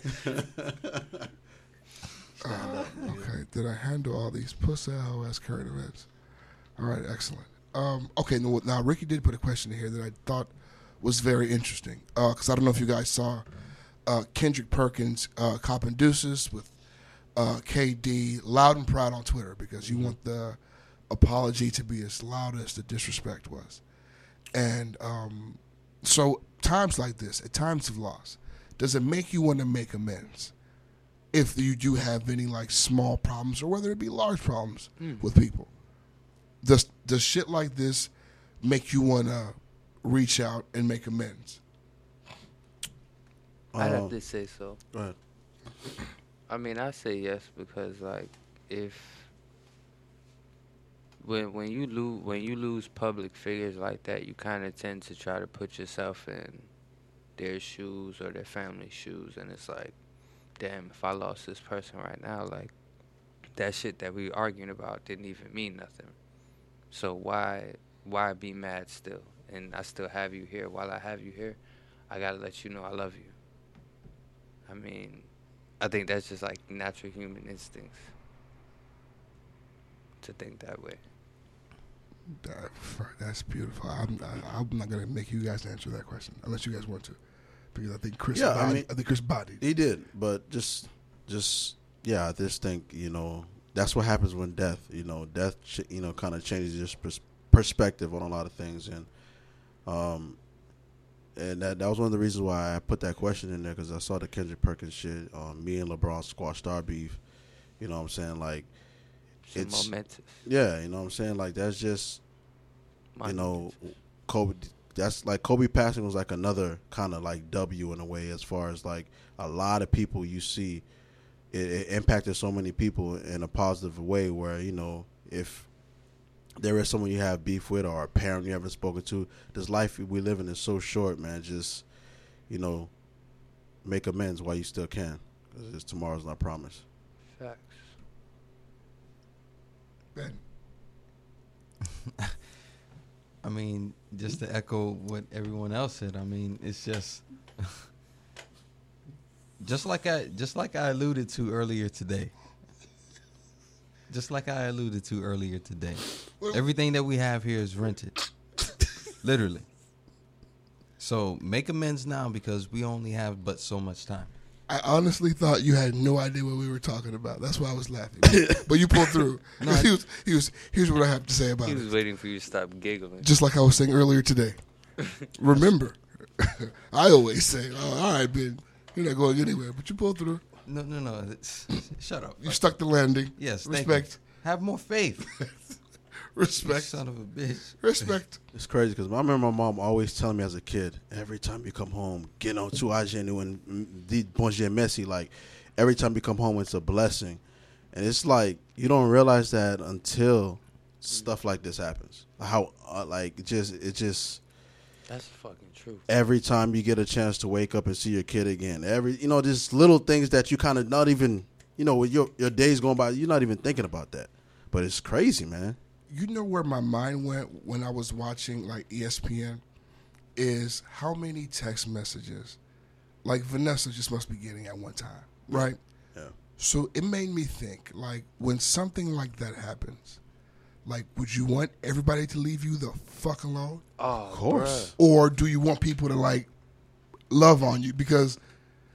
(laughs) Uh, okay, did I handle all these pussy ass current events? All right, excellent. Um, okay, now, now Ricky did put a question in here that I thought was very interesting because I don't know if you guys saw uh, Kendrick Perkins uh, copping deuces with uh, KD loud and proud on Twitter because you want the apology to be as loud as the disrespect was. And um, so, times like this, at times of loss, does it make you want to make amends? If you do have any like small problems or whether it be large problems with people, does does shit like this make you want to reach out and make amends? I'd Um, have to say so. Go ahead. I mean, I say yes because like if when when you lose when you lose public figures like that, you kind of tend to try to put yourself in their shoes or their family's shoes, and it's like, damn, if I lost this person right now, like that shit that we arguing about didn't even mean nothing. So why why be mad still? And I still have you here. While I have you here, I gotta let you know I love you. I mean, I think that's just like natural human instincts. to think that way. That, that's beautiful. I'm, I, I'm not gonna make you guys answer that question unless you guys want to, because I think Chris. Yeah, bodied, I mean, I think Chris bodied. He did, but just, just yeah, I just think you know that's what happens when death, you know, death, you know, kind of changes your pers- perspective on a lot of things, and um, and that that was one of the reasons why I put that question in there because I saw the Kendrick Perkins shit. Um, me and LeBron squashed our beef. You know what I'm saying? Like, Some momentous. Yeah, you know what I'm saying? Like that's just, you know, Kobe. That's like Kobe passing was like another kind of like W in a way, as far as like a lot of people you see, it, it impacted so many people in a positive way. Where you know, if there is someone you have beef with or a parent you haven't spoken to, this life we live in is so short, man. Just you know, make amends while you still can, because tomorrow's not promised. Facts. Ben. (laughs) I mean, just to echo what everyone else said. I mean, it's just (laughs) just like I just like I alluded to earlier today. Just like I alluded to earlier today. Everything that we have here is rented. (coughs) Literally. So make amends now because we only have but so much time. I honestly thought you had no idea what we were talking about. That's why I was laughing. (laughs) but you pulled through. (laughs) No, (laughs) he was, he was, here's what I have to say about He it. was waiting for you to stop giggling. Just like I was saying earlier today. Remember, I always say, oh, all right, Ben, you're not going anywhere, but you pulled through. No, no, no. Shut up. You stuck the landing. Yes, thank Respect. you. Have more faith. Respect. Son of a bitch. Respect. (laughs) It's crazy because I remember my mom always telling me as a kid, every time you come home, get on to Agenu and di bonjour Messi. Like every time you come home, it's a blessing, and it's like you don't realize that until stuff like this happens. How uh, like it just it just That's fucking true. every time you get a chance to wake up and see your kid again. Every you know, just little things that you kind of not even you know, with your your days going by, you're not even thinking about that. But it's crazy, man. You know where my mind went when I was watching like ESPN is how many text messages like Vanessa just must be getting at one time, right? Yeah. So it made me think like when something like that happens, like would you want everybody to leave you the fuck alone? Oh, Of course. Or do you want people to like love on you because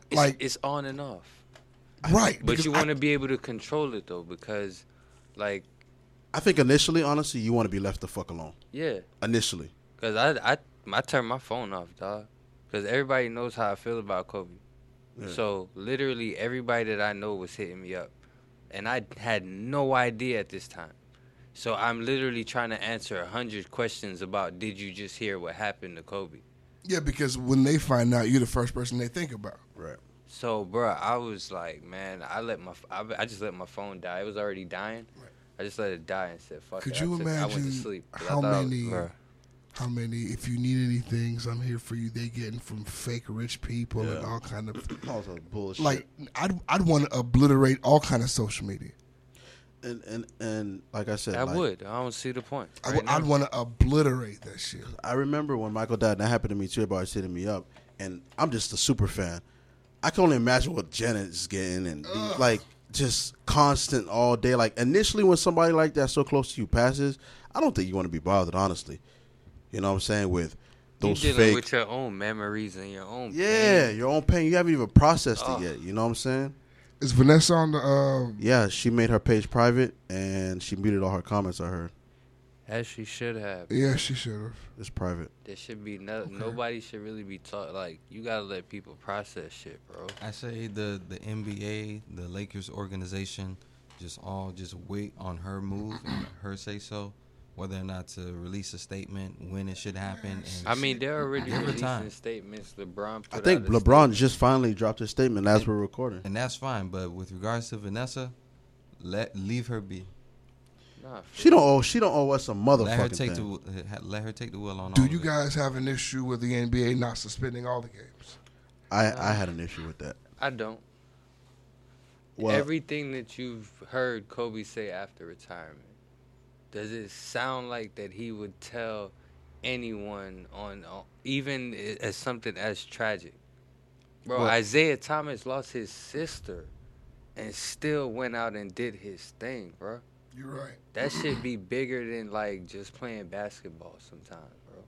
It's, like it's on and off. right, But you want to be able to control it though, because, like, I think initially, honestly, you want to be left the fuck alone. yeah, Initially. because I I I turned my phone off, dog. Because everybody knows how I feel about Kobe. Yeah. So literally everybody that I know was hitting me up, and I had no idea at this time. So I'm literally trying to answer a hundred questions about did you just hear what happened to Kobe? yeah, because when they find out you're the first person they think about. Right. So, bruh, I was like, man, I let my, I, I just let my phone die. It was already dying. I just let it die and said, fuck Could it. you I, took- I went to imagine sleep. 'cause I how thought I was- many how many if you need any things I'm here for you they getting from fake rich people and all kind of (clears throat) All the bullshit. like I'd I'd want to obliterate all kind of social media. and and and like I said, I like, would. I don't see the point. I right would, I'd want to obliterate that shit. I remember when Michael died. and That happened to me too. Everybody's hitting me up, and I'm just a super fan. I can only imagine what Janet is getting, and the- like just constant all day. Like initially, when somebody like that so close to you passes, I don't think you want to be bothered. Honestly, you know what I'm saying with those you dealing fake. with your own memories and your own yeah, pain. your own pain. You haven't even processed Oh. it yet. You know what I'm saying? Is Vanessa on the? Uh, Yeah, she made her page private and she muted all her comments. I heard As she should have. yeah, she should have. it's private. There should be no nobody should really be taught like you gotta let people process shit, bro. I say the the NBA, the Lakers organization, just all just wait on her move and (clears throat) her say so, whether or not to release a statement when it should happen. And I mean, they're already releasing time. statements. LeBron. Put I think out a LeBron just finally dropped his statement as we're recording. and that's fine. But with regards to Vanessa, let leave her be. Nah, She don't owe. She don't owe us a motherfucking Let her take thing. the uh, let her take the wheel on. Do all you of it. guys have an issue with the NBA not suspending all the games? I I had an issue with that. I don't. Well, Everything that you've heard Kobe say after retirement, does it sound like that he would tell anyone on, on even as something as tragic? Bro, Well- Isaiah Thomas lost his sister and still went out and did his thing, bro. You're right. That should be bigger than like just playing basketball sometimes, bro.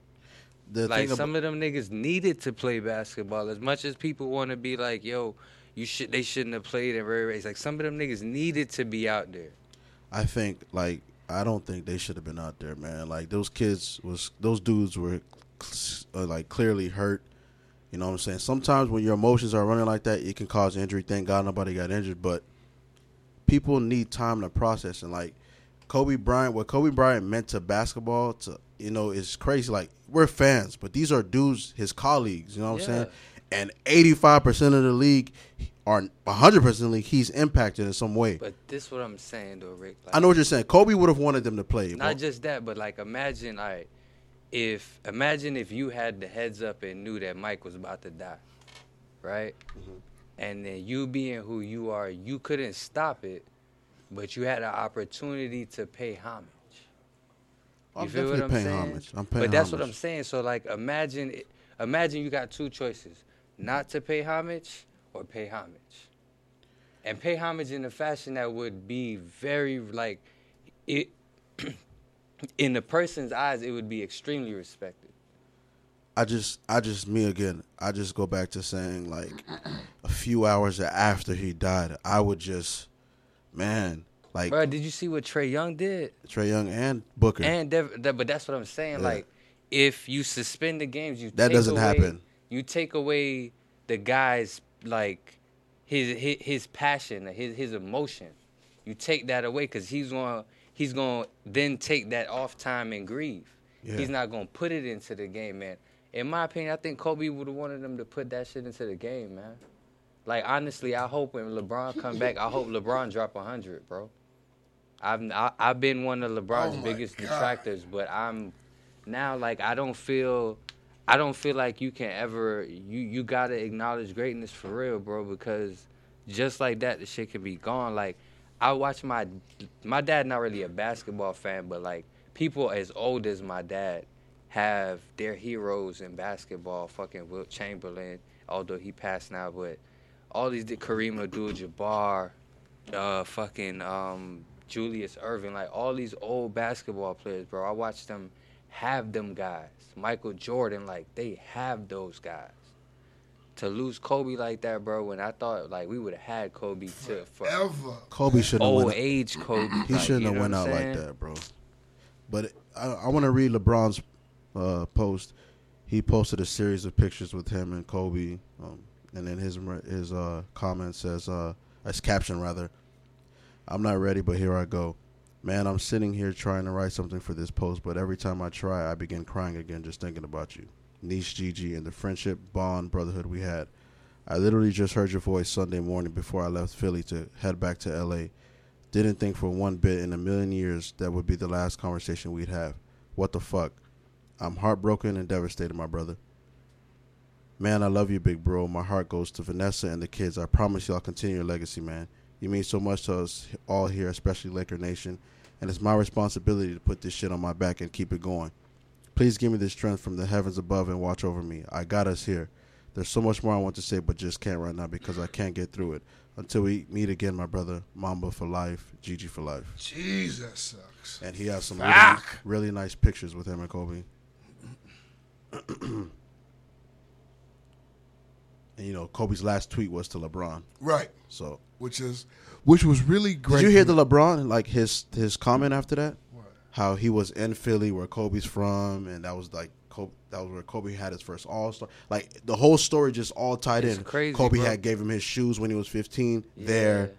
The like thing some of them niggas needed to play basketball as much as people want to be like, yo, you should they shouldn't have played in Ray Race. Like some of them niggas needed to be out there. I think like I don't think they should have been out there, man. Like those kids was those dudes were uh, like clearly hurt. You know what I'm saying? Sometimes when your emotions are running like that, it can cause injury. Thank God nobody got injured, but people need time to process and like Kobe Bryant, what Kobe Bryant meant to basketball, to you know, is crazy. Like we're fans, but these are dudes, his colleagues. You know what I'm saying? And 85 percent of the league, or 100 percent of the league, he's impacted in some way. But this what I'm saying though, Rick. Like, I know what you're saying. Kobe would have wanted them to play. Not bro. just that, but like imagine, all right, if imagine if you had the heads up and knew that Mike was about to die, right? Mm-hmm. And then you being who you are, you couldn't stop it, but you had an opportunity to pay homage. You I'm feel what I'm paying saying? homage. I'm paying but that's what. I'm saying. So like, imagine, it- imagine you got two choices: not to pay homage or pay homage, and pay homage in a fashion that would be very like it. (clears throat) in the person's eyes, it would be extremely respected. I just, I just, me again. I just go back to saying like few hours after he died, I would just, man, like Bro, did you see what Trae Young did? Trae Young and Booker. And Dev- that, but that's what I'm saying. Yeah. Like, if you suspend the games, you That take doesn't away- happen. You take away the guy's like his his, his passion, his his emotion. You take that away because he's going to he's going to then take that off time and grieve. Yeah. He's not going to put it into the game, man. In my opinion, I think Kobe would have wanted them to put that shit into the game, man. Like honestly, I hope when LeBron come back, I hope LeBron drop hundred, bro. I've I, I've been one of LeBron's Oh biggest God. detractors, but I'm now like I don't feel I don't feel like you can ever you you gotta acknowledge greatness for real, bro, because just like that the shit can be gone. Like I watch my my dad not really a basketball fan, but like people as old as my dad have their heroes in basketball, fucking Wilt Chamberlain, although he passed now, but all these Kareem Abdul-Jabbar, uh, fucking um, Julius Erving, like all these old basketball players, bro. I watched them have them guys. Michael Jordan, like they have those guys. To lose Kobe like that, bro, when I thought like we would have had Kobe to for Ever. Kobe shouldn't have old went, age Kobe. He like, shouldn't you have went out I'm like that, bro. But I, I want to read LeBron's uh, post. He posted a series of pictures with him and Kobe, um, and then his his uh, comment says, uh, his caption rather, "I'm not ready, but here I go." Man, I'm sitting here trying to write something for this post, but every time I try, I begin crying again just thinking about you. Niche Gigi and the friendship, bond, brotherhood we had. I literally just heard your voice Sunday morning before I left Philly to head back to LA. Didn't think for one bit in a million years that would be the last conversation we'd have. What the fuck? I'm heartbroken and devastated, my brother. Man, I love you, big bro. My heart goes to Vanessa and the kids. I promise you I'll continue your legacy, man. You mean so much to us all here, especially Laker Nation, and it's my responsibility to put this shit on my back and keep it going. Please give me the strength from the heavens above and watch over me. I got us here. There's so much more I want to say, but just can't right now because I can't get through it. Until we meet again, my brother. Mamba for life, Gigi for life. Jesus sucks. And he has some really, really nice pictures with him and Kobe. (clears throat) and you know, Kobe's last tweet was to LeBron. Right. So Which is, which was really great. Did you hear the LeBron like his his comment after that? How he was in Philly where Kobe's from, and that was like Kobe, that was where Kobe had his first All Star. Like the whole story just all tied It's in. crazy, Kobe bro. had gave him his shoes when he was fifteen. There,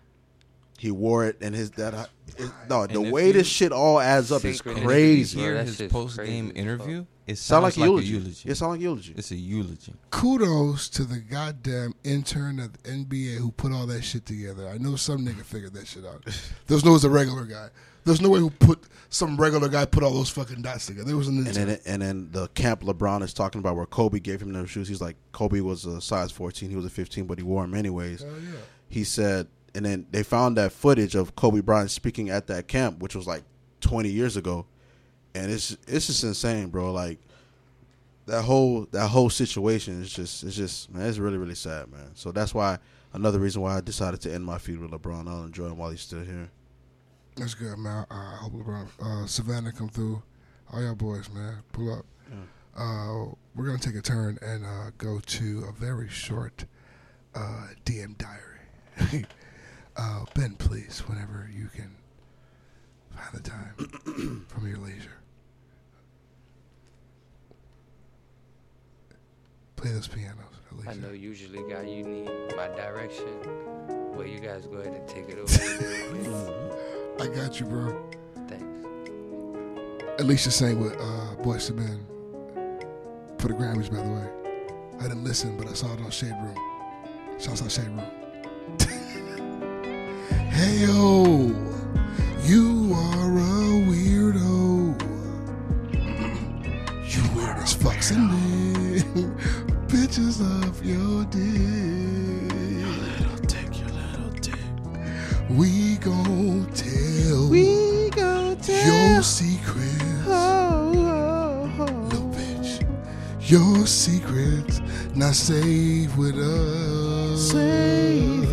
he wore it, and his that it, no the And if way this shit all adds up is And if you crazy. hear his post game interview, it sounds Sound like like, eulogy. a eulogy. It sound like eulogy. It's a eulogy. Kudos to the goddamn intern at the NBA who put all that shit together. I know some nigga figured that shit out. (laughs) There's no as a regular guy. There's no way who put some regular guy put all those fucking dots together. There was an And intern. then, and then the camp LeBron is talking about where Kobe gave him those shoes. He's like, Kobe was a size 14, he was a 15, but he wore them anyways. Hell yeah. He said, and then they found that footage of Kobe Bryant speaking at that camp, which was like 20 years ago, and it's it's just insane, bro. Like that whole that whole situation is just it's just man, it's really really sad, man. So that's why another reason why I decided to end my feud with LeBron. I'll enjoy him while he's still here. That's good, man. I hope LeBron, uh, Savannah come through. All y'all boys, man, pull up. Uh, we're gonna take a turn and uh, go to a very short uh, DM diary. (laughs) uh, ben, please, whenever you can find the time (clears throat) from your leisure. Play those pianos. At least. I know usually, guy, you need my direction. Well, you guys go ahead and take it over. (laughs) I got you, bro. Thanks. Alicia sang with uh, Boyz II Men for the Grammys, by the way. I didn't listen, but I saw it on Shade Room. Shouts out Shade Room. Hey yo, you are a weirdo. you weird as fuck. Sending (laughs) pictures of your dick. Your little dick, your little dick. We gon' tell. We gon' tell your secrets. Oh, oh, oh. Little bitch. Your secrets not safe with us. Safe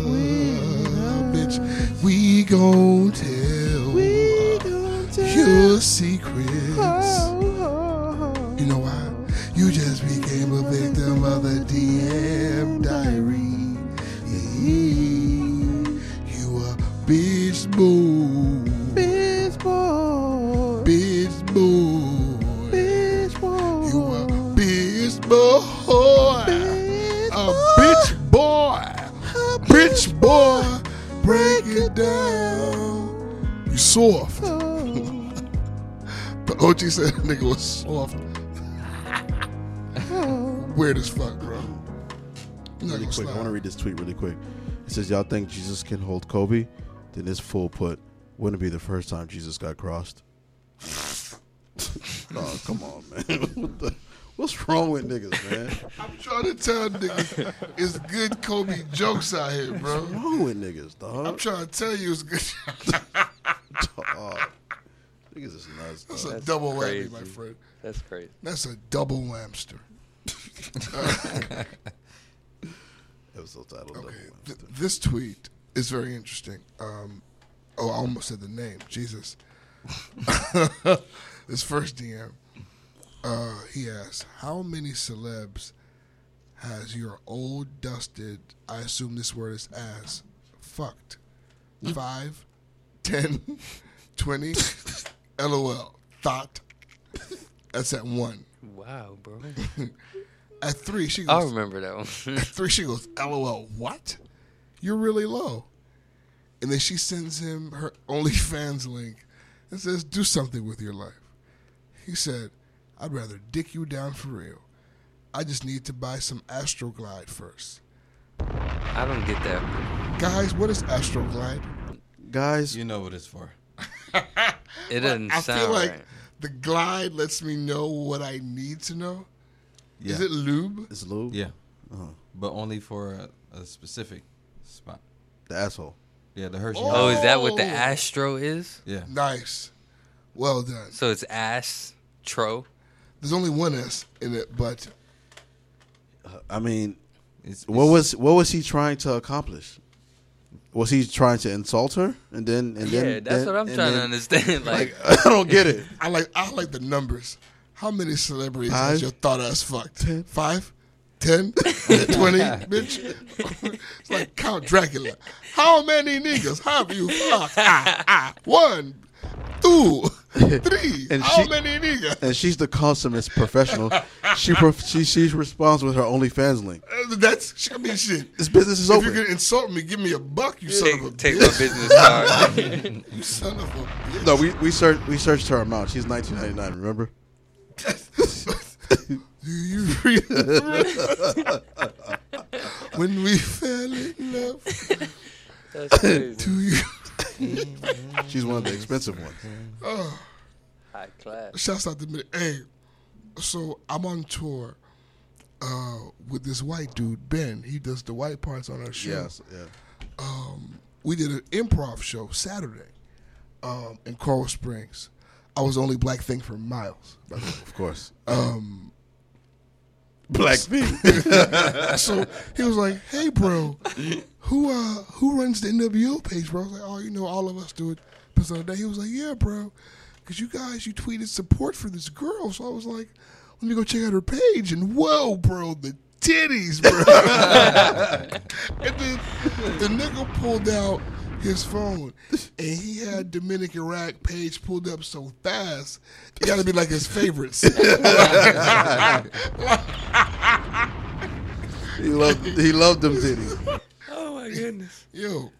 gon' tell. We gon' tell your secrets. Oh, oh, oh. You know why? You just became a victim of the DM diary. You a bitch boy. Bitch boy. Bitch boy. Bitch boy. You a bitch boy. a bitch boy. bitch boy. Break it down. You soft. (laughs) but OG said that nigga was soft. (laughs) Weird as fuck, bro. Really quick, I want to read this tweet really quick. It says, "Y'all think Jesus can hold Kobe?" Then this fool put, "Wouldn't it be the first time Jesus got crossed?" (laughs) oh, come on, man. What the, what's wrong with niggas, man? (laughs) I'm trying to tell niggas it's good Kobe jokes out here, bro. What's wrong with niggas, dog? I'm trying to tell you it's good. Dog. Niggas is nuts. That's dog. a double whammy, my friend. That's crazy. That's a double whamster. (laughs) Episode title. Okay, Whamster. th- this tweet is very interesting. Um, oh, I almost said the name. Jesus. (laughs) this first DM, uh, he asks, "How many celebs has your old dusted? I assume this word is ass. Fucked. Five, ten, (laughs) twenty. LOL. Thought. That's at one. Wow, bro. (laughs) At three, she goes, I remember that one. (laughs) At three, she goes, LOL, what? You're really low. And then she sends him her OnlyFans link and says, do something with your life. He said, I'd rather dick you down for real. I just need to buy some Astroglide first. I don't get that. Guys, what is Astroglide? Guys, You know what it's for. (laughs) It doesn't I sound feel like right. the glide lets me know what I need to know. Yeah. Is it lube? it's lube. Yeah. Uh-huh. But only for a, a specific spot. The asshole. Yeah, the Hershey. Oh, is that what the Oh. Astro is? Yeah. Nice. Well done. So it's Astro. There's only one S in it, but I mean, It's, what it's- was what was he trying to accomplish? Was he trying to insult her? And then and Yeah, then that's then- what I'm and trying to understand. (laughs) Like, Like (laughs) I don't get it. (laughs) I like I like the numbers. How many celebrities Five. has your thought ass fucked? Five? Ten? Twenty? Bitch. it's like Count Dracula. How many niggas have you fucked? Ah, ah. One, two, (laughs) three. And How she- many niggas? And she's the consummate professional. She prof- she she responds with her OnlyFans link. Uh, That's I mean shit. This business is over. If open. you're gonna insult me, give me a buck, you son of a take, take bitch. my business card. (laughs) You son of a bitch. No, we we searched we searched her amount. She's 1999. Remember? (laughs) Do you remember when we fell in love? That's crazy. Do you? She's one of the expensive ones. Oh. High class. Shouts out to me. Hey, so I'm on tour uh, with this white dude, Ben. He does the white parts on our show. Yes, yeah. Um, we did an improv show Saturday um, in Coral Springs. I was the only black thing for miles. by the way. Of course. Um, Black (laughs) thing. so he was like, "Hey, bro, who uh who runs the NWO page, bro?" I was like, "Oh, you know, all of us do it. episode of that. He was like, "Yeah, bro, because you guys you tweeted support for this girl." So I was like, "Let me go check out her page." And whoa, bro, the titties, bro. (laughs) and then the nigga pulled out his phone, and he had Dominican Rack page pulled up so fast, it got to be like his favorites. (laughs) He loved he loved them titties. Oh my goodness. Yo,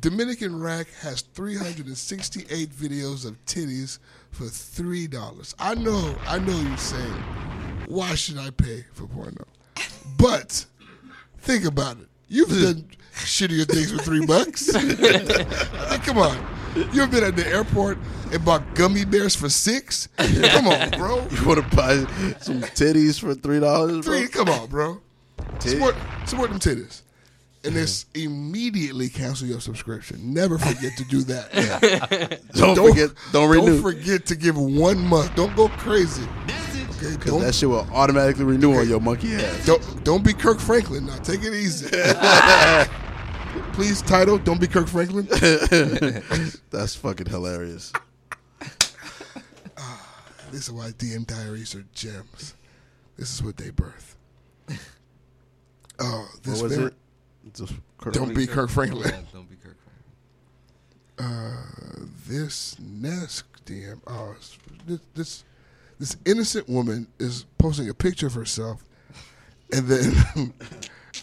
Dominican Rack has 368 videos of titties for three dollars. I know, I know you're saying, why should I pay for porno? But think about it. You've done shittier things for three bucks. (laughs) Mean, come on. You've been at the airport and bought gummy bears for six? Come on, bro. (laughs) You want to buy some titties for three dollars, bro? Three, come on, bro. Support, support them titties. And this immediately cancel your subscription. Never forget to do that. (laughs) (laughs) Don't forget- don't renew. Don't forget to give one month. Don't go crazy. Okay, Because that shit will automatically renew on your monkey ass. don't don't be Kirk Franklin. Now take it easy. (laughs) Please, title. Don't be Kirk Franklin. That's fucking hilarious. Ah, this is why DM diaries are gems. This is what they birth. Oh, this What was very- it? Just Kirk- Don't be Kirk Franklin. Yeah, don't be Kirk Franklin. Uh, this next DM. Oh, this, this this innocent woman is posting a picture of herself, and then (laughs)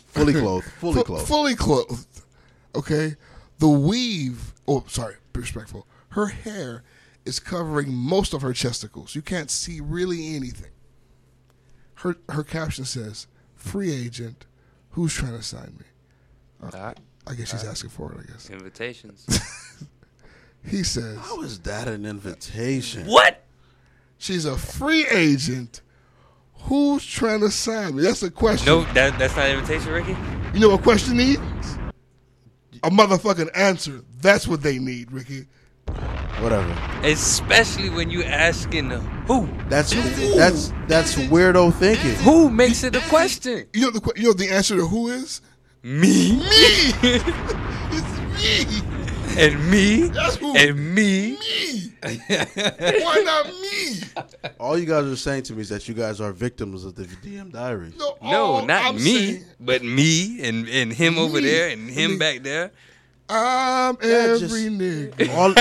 Fully clothed. Fully clothed. fully clothed. Okay, the weave. Oh, sorry, be respectful. Her hair is covering most of her chesticles. You can't see really anything. Her her caption says, "Free agent, who's trying to sign me?" Alright. I guess she's asking for it. I guess Invitations. (laughs) he says, How is that an invitation? what? "She's a free agent." Who's trying to sign me? That's a question. No, that that's not an invitation, Ricky. You know what question needs? A motherfucking answer. That's what they need, Ricky. Whatever. Especially when you asking who. That's that's that's weirdo thinking. Who makes it a question? You know the you know the answer to who is Me. me. (laughs) it's me. And me. That's who. And me. Me. Why not me? All you guys are saying to me is that you guys are victims of the DM diaries. No, No, not I'm me, saying, but me and, and him over there and him Me. back there. I'm every just- nigga. All,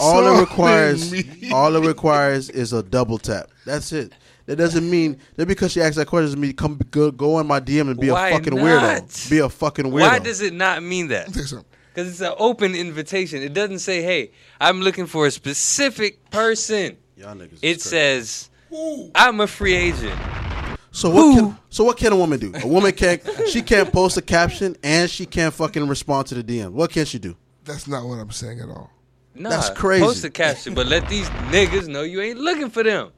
(laughs) all all it requires, me. all it requires is a double tap. That's it. That doesn't mean that because she asked that question doesn't mean come go, go in my DM and be Why a fucking not? weirdo. Be a fucking weirdo. Why does it not mean that? I'll tell you something. Because it's an open invitation. It doesn't say, hey, I'm looking for a specific person. Y'all niggas It says, Ooh. I'm a free agent. So what can so what can a woman do? A woman can't she can't post a caption and she can't fucking respond to the DM. What can she do? That's not what I'm saying at all. Nah, That's crazy. Post a caption, but let these niggas know you ain't looking for them.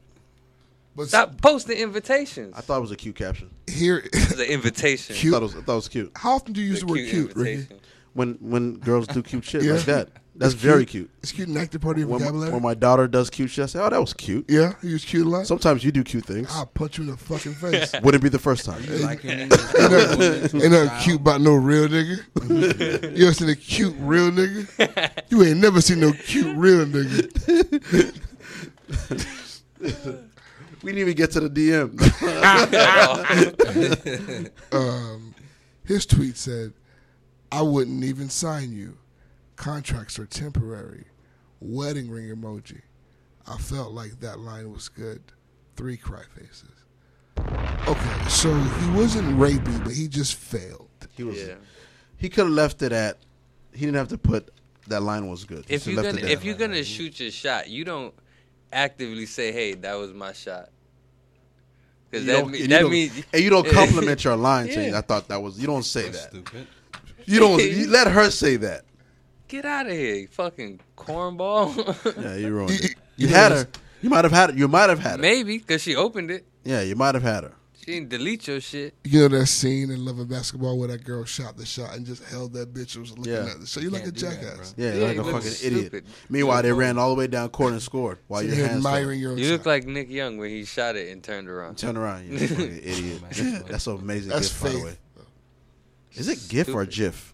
But Stop posting invitations. I thought it was a cute caption. here, It's an invitation. I Cute. thought it was, I thought it was cute. how often do you use It's the word cute, Ricky? When when girls do cute shit Yeah. like that. That's very cute. It's cute and active part of your When, vocabulary. when my daughter does cute shit, I say, "Oh, that was cute." yeah, you use cute a lot. Sometimes you do cute things. I'll punch you in the fucking face. (laughs) Wouldn't be the first time. Like him, Ain't nothing, ain't nothing cute about no real nigga. (laughs) you ever seen a cute real nigga? You ain't never seen no cute real nigga. (laughs) We didn't even get to the DM. (laughs) Um, his tweet said, "I wouldn't even sign you. Contracts are temporary. Wedding ring emoji. I felt like that line was good. Three cry faces. Okay, so he wasn't rapey, but he just failed. he was. Yeah. He could have left it at. He didn't have to put that line was good. If you're gonna if you're gonna shoot your shot, you don't actively say, "Hey, that was my shot." Because that, mean, that you don't, means and you don't (laughs) compliment your line Yeah. saying, "I thought that was." You don't say that. Stupid. You don't. You (laughs) let her say that. get out of here, you fucking cornball. (laughs) Yeah, you ruined You- it. you You had this- her. You might have had it. You might have had her. Maybe because she opened it. Yeah, you might have had her. She didn't delete your shit. You know that scene in Love and Basketball where that girl shot the shot and just held that bitch and was looking Yeah. at the shot. You're like a Can't do that, jackass. Yeah, Yeah, you're like you a look fucking stupid. idiot. Meanwhile, they ran all the way down court and scored while your You're hands admiring your own You look shot. like Nick Young when he shot it and turned around. Turn around, you fucking (laughs) idiot. That's an amazing That's gift, by the faith. way. Is it GIF or Stupid. GIF?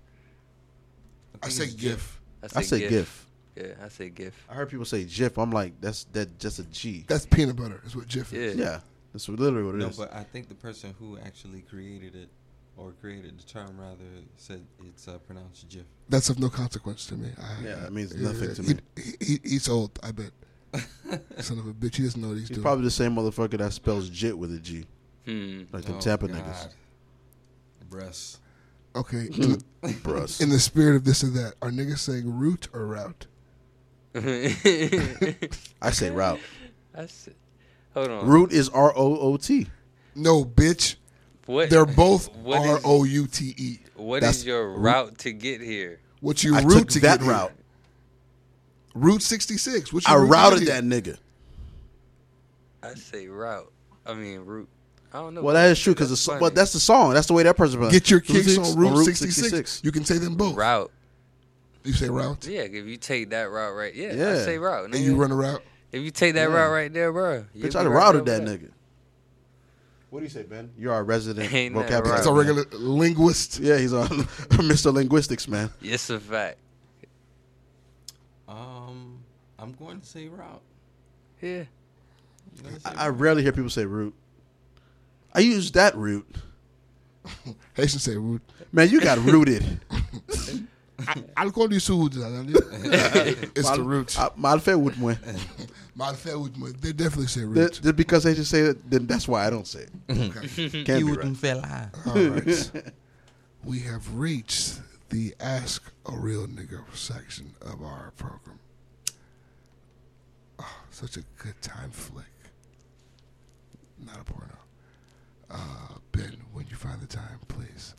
I say GIF. I say GIF. Yeah, I say GIF. I heard people say GIF. I'm like, that's that just a G. That's peanut butter. Is what GIF is. Yeah, that's literally what it is. no, but I think the person who actually created it, or created the term rather, said it's uh, pronounced GIF. That's of no consequence to me. I, Yeah, it means nothing to he, me. He, he, he's old. I bet. (laughs) Son of a bitch. He doesn't know what he's, He's doing. probably the same motherfucker that spells JIT with a G. Hmm. Like (laughs) the Oh, Tampa God. niggas. Breasts. Okay. In, Bruss. in the spirit of this or that, are niggas saying root or route? (laughs) I say route. I said, hold on. Root is R O O T. No, bitch. What? They're both (laughs) what is- R O U T E. What That's is your route to get here? What you I route took to that get here? route. Route 66. What you I route to routed get that here? nigga. I say route. I mean route. I don't know. Well, that is true because That's but funny. that's the song. That's the way that person. Get your kicks on Route, 66. You can say them both. route. You say route? Yeah, if you take that route right, yeah, I Yeah. say route. And you nigga. run a route? If you take that Yeah. route right there, bro. you'll Bitch, be I'd right routed that nigga. What do you say, Ben? You're our resident (laughs) Ain't nothing vocabulary. right. It's a regular linguist. Yeah, he's a (laughs) Mr. Linguistics, man. Yes, a fact. Um, I'm going to say route. Yeah. I'm say I, I rarely hear people say root. I use that root. (laughs) Haitian say root. Man, you got rooted. Alcool du Sud. It's the route. I- Mal fait with moi. Mal fait with moi. They definitely say Th- route. Just because they just say it, then that's why I don't say it. Okay. (laughs) Can't You be wouldn't right. feel. All right. (laughs) we have reached the Ask a Real Nigga section of our program. Oh, such a good time flick. Not a porno. Uh, ben, when you find the time, please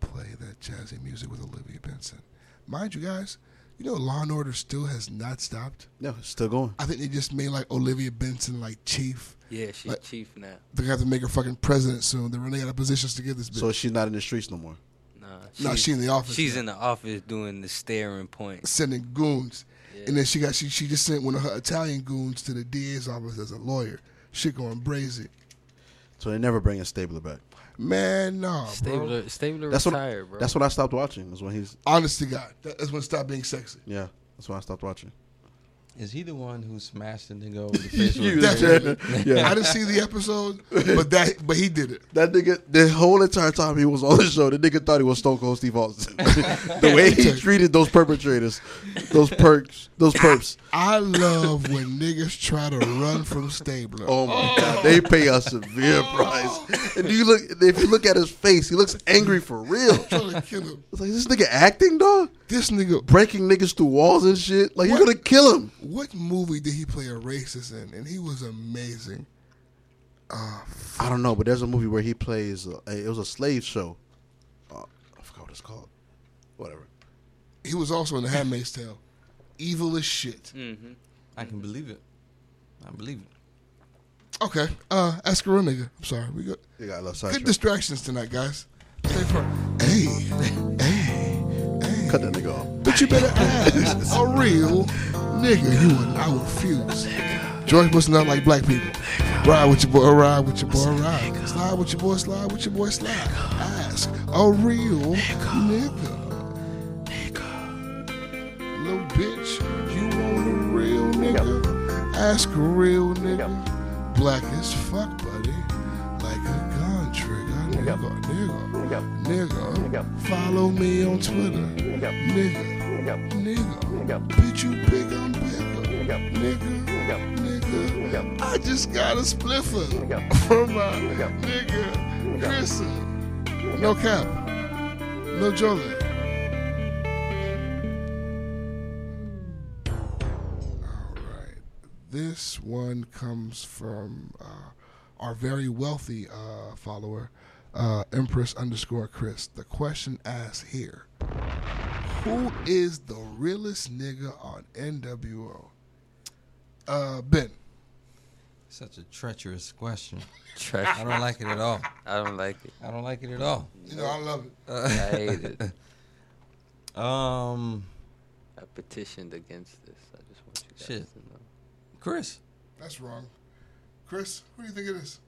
play that jazzy music with Olivia Benson. Mind you, guys, you know Law and Order still has not stopped. No, it's still going. I think they just made like Olivia Benson like chief. Yeah, she's Like- chief now. They're gonna have to make her fucking president soon. They're running out of positions to give this bitch. So she's not in the streets no more. Nah, No, she in the office She's now. in the office doing the staring point. sending goons. And then she got she she just sent one of her Italian goons to the DA's office as a lawyer. Shit going brazy. So they never bring a Stabler back. Man, no, bro. Stabler, Stabler That's retired, when bro. that's when I stopped watching. Is when he's Honest to God, that's when it stopped being sexy. yeah. That's when I stopped watching. Is he the one who smashed the nigga over the (laughs) face? You- a Definitely. Yeah. I didn't see the episode, but that but he did it. That nigga, the whole entire time he was on the show, the nigga thought he was Stone Cold Steve Austin. (laughs) the way he treated those perpetrators, those perks, those perps. I love when niggas try to run from Stabler. Oh my god, they pay a severe oh. price. And you look, if you look at his face, he looks angry for real. trying to kill him. It's like this nigga acting, dog. This nigga, Breaking niggas through walls and shit. Like What? you're gonna kill him. what movie did he play a racist in? And he was amazing. Uh, I don't know, but there's a movie where he plays. Uh, it was a slave show. Uh, I forgot what it's called. Whatever. he was also in The Handmaid's Tale. Evil as shit. Mm-hmm. I can believe it. I believe it. Okay, uh, ask a real nigga. I'm sorry, we got You got a little good sidetrack. distractions tonight, guys. Stay for hey, hey, hey. Cut that nigga off. But you better ask a real nigga. You and I will fuse. George Bush not like black people. Ride with your boy, ride with your boy, ride. Slide with your boy, slide with your boy, slide. Ask a real nigga. Little bitch, you want a real nigga? Ask a real nigga. Black as fuck, buddy. Like a gun trigger. Nigga, nigga, nigga. Follow me on Twitter. Nigga, nigga. Bitch, you big, I'm bigger. Nigga, nigga. I just got a spliffer from my nigga, Chris. No cap. No joke. All right. This one comes from uh, our very wealthy uh, follower, uh, Empress underscore Chris. The question asked here Who is the realest nigga on NWO? Uh, Ben. Such a treacherous question. Treacherous. I don't like it at all. (laughs) I don't like it. I don't like it at all. You know, I love it. I hate it. (laughs) Um, I petitioned against this. I just want you guys Shit. to know. Chris. That's wrong. Chris, who do you think it is?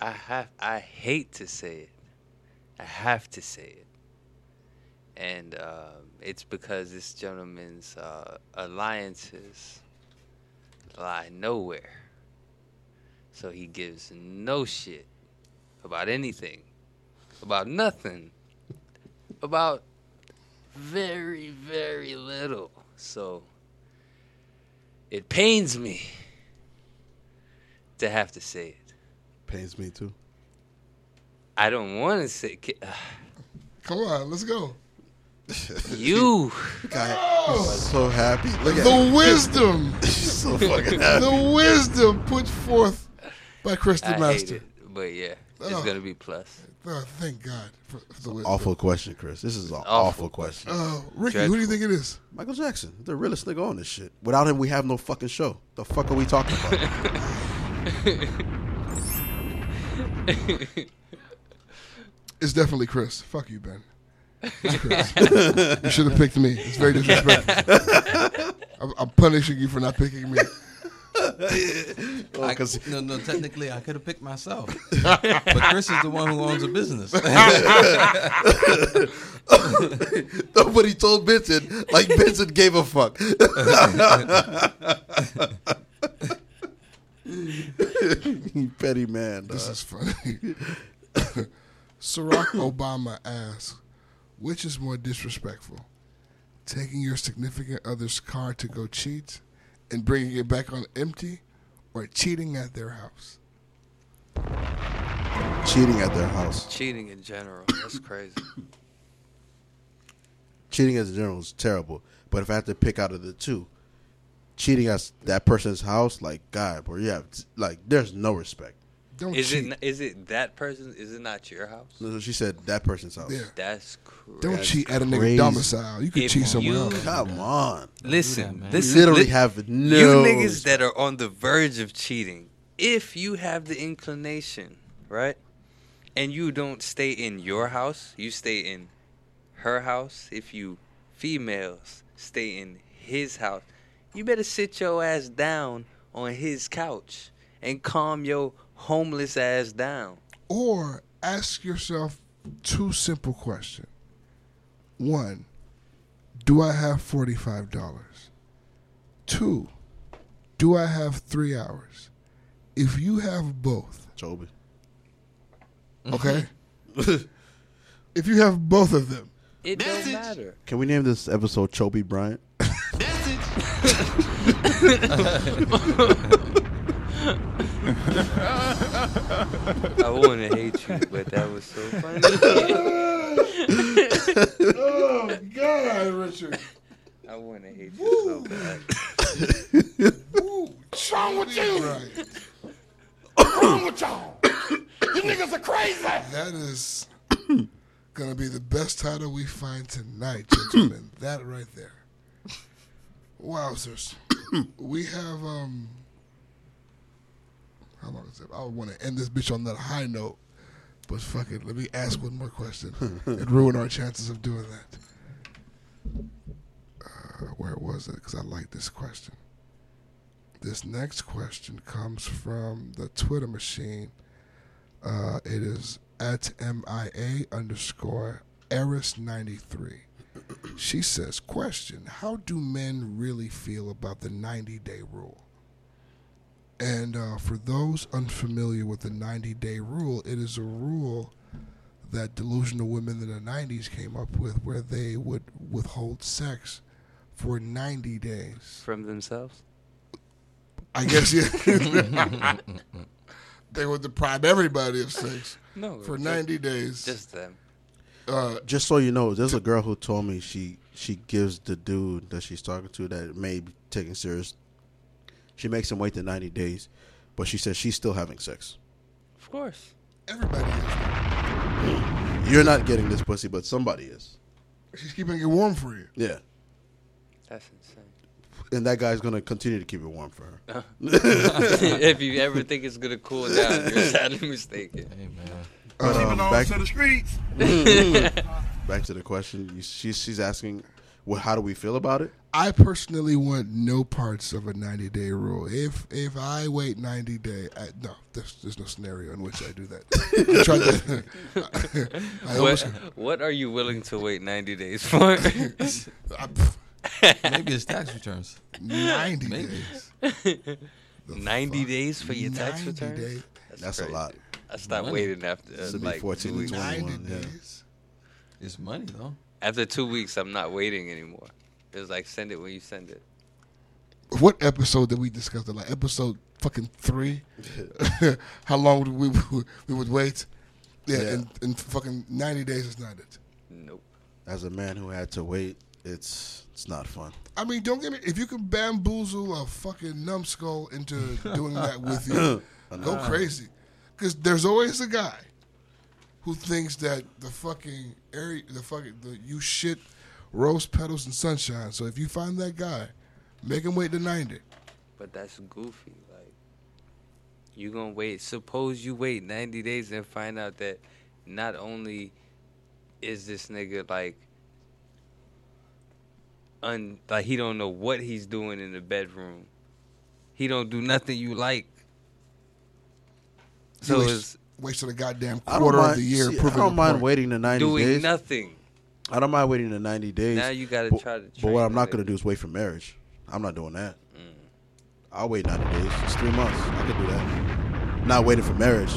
I have. I hate to say it. I have to say it. and uh, it's because this gentleman's uh, alliances lie nowhere. So he gives no shit about anything, about nothing, about very, very little. So it pains me to have to say it. Pains me too. I don't want to say. Come on, let's go. You. (laughs) Guy, so happy. Look at the wisdom. (laughs) So (laughs) fucking happy. the wisdom put forth by Kristen I hate Master. it, but yeah, it's Oh. gonna be plus. Oh, thank God for, for the wisdom. Awful question, Chris. This is an awful, Awful question. Uh, Ricky, who do you think it is? Michael Jackson, the realest nigga on this shit. Without him, we have no fucking show. The fuck are we talking about? (laughs) It's definitely Chris. Fuck you, Ben. It's Chris. (laughs) you should have picked me. It's very disrespectful. (laughs) I'm, I'm punishing you for not picking me. I, no, no. Technically, I could have picked myself, but Chris is the one who owns a business. Nobody told Vincent like Vincent gave a fuck. You mm. (laughs) petty man. This dog. is funny. Barack (coughs) Obama asks, which is more disrespectful? Taking your significant other's car to go cheat and bringing it back on empty or cheating at their house? cheating at their house. Cheating in general, that's crazy. (coughs) Cheating as a general is terrible. But if I have to pick out of the two, cheating at that person's house, like God, bro, you have like there's no respect. Don't Is cheat. it is it that person? Is it not your house? No, She said that person's house. Yeah. That's crazy. Don't That's cheat at a nigga domicile. You can If cheat somewhere you- else. Come on. Listen, man. listen. You literally li- have no You niggas respect. that are on the verge of cheating, if you have the inclination, right, and you don't stay in your house, you stay in her house. If you females stay in his house, you better sit your ass down on his couch and calm your homeless ass down. Or ask yourself two simple questions. One, do I have $45? Two, do I have three hours? If you have both, Chobee. (laughs) okay? (laughs) if you have both of them, It don't matter. Can we name this episode Chobee Bryant? I want to hate you, but that was so funny. oh God, Richard. I want to hate you so bad. What's wrong with you? Right. What's wrong with y'all? You niggas are crazy. That is gonna be the best title we find tonight, gentlemen. that right there. Wowzers. (coughs) we have um how long is it? I want to end this bitch on that high note. But fuck it, let me ask one more question (laughs) and ruin our chances of doing that. Uh, where was it? Because I like this question. This next question comes from the Twitter machine. Uh, it is at MIA underscore Eris93. She says, Question How do men really feel about the 90 day rule? And uh, for those unfamiliar with the 90 day rule, it is a rule that delusional women in the 90s came up with where they would withhold sex for 90 days. From themselves? I guess, yeah. (laughs) they would deprive everybody of sex No. for just- 90 days. Just them. Uh, Just so you know, there's a girl who told me she she gives the dude that she's talking to that may be taken serious. She makes him wait the 90 days, but she says she's still having sex. Of course. everybody is. (clears throat) You're not getting this pussy, but somebody is. She's keeping it warm for you. Yeah. That's insane. And that guy's going to continue to keep it warm for her. (laughs) if you ever think it's gonna cool down, you're sadly mistaken. Hey man. But, She um, belongs back, to the streets. (laughs) back to the question. You, she's, she's asking, well, how do we feel about it? I personally want no parts of a 90 day rule. If if I wait 90 days, I, no, there's, there's no scenario in which I do that. (laughs) I tried that. (laughs) I What, almost, what are you willing to wait 90 days for? Maybe it's tax returns. 90 Maybe. days. 90 days for your tax 90 return? days. That's a lot. I stopped Money. waiting after This uh, would be like 14 two weeks. 21. 90 yeah. days. It's money though. After two weeks, I'm not waiting anymore. It's like send it when you send it. What episode did we discuss that? Like episode fucking three? (laughs) (laughs) How long would we we would wait? Yeah, Yeah. And, and fucking 90 days is not it. Nope. As a man who had to wait, it's it's not fun. I mean, don't get me. If you can bamboozle a fucking numbskull into doing that with (laughs) you, go crazy. Because there's always a guy who thinks that the fucking area, the fucking the you shit rose petals and sunshine. So if you find that guy, make him wait to ninety. But that's goofy. Like, you gonna wait. Suppose you wait 90 days and find out that not only is this nigga like, un like he don't know what he's doing in the bedroom. He don't do nothing you like. So You it's wasted a goddamn I don't quarter mind, of the year see, I don't mind waiting the 90 doing days. nothing. I don't mind waiting the 90 days. Now you gotta try to But what I'm not going to do is wait for marriage. I'm not doing that. Mm. I'll wait 90 days. It's three months. I can do that. Not waiting for marriage.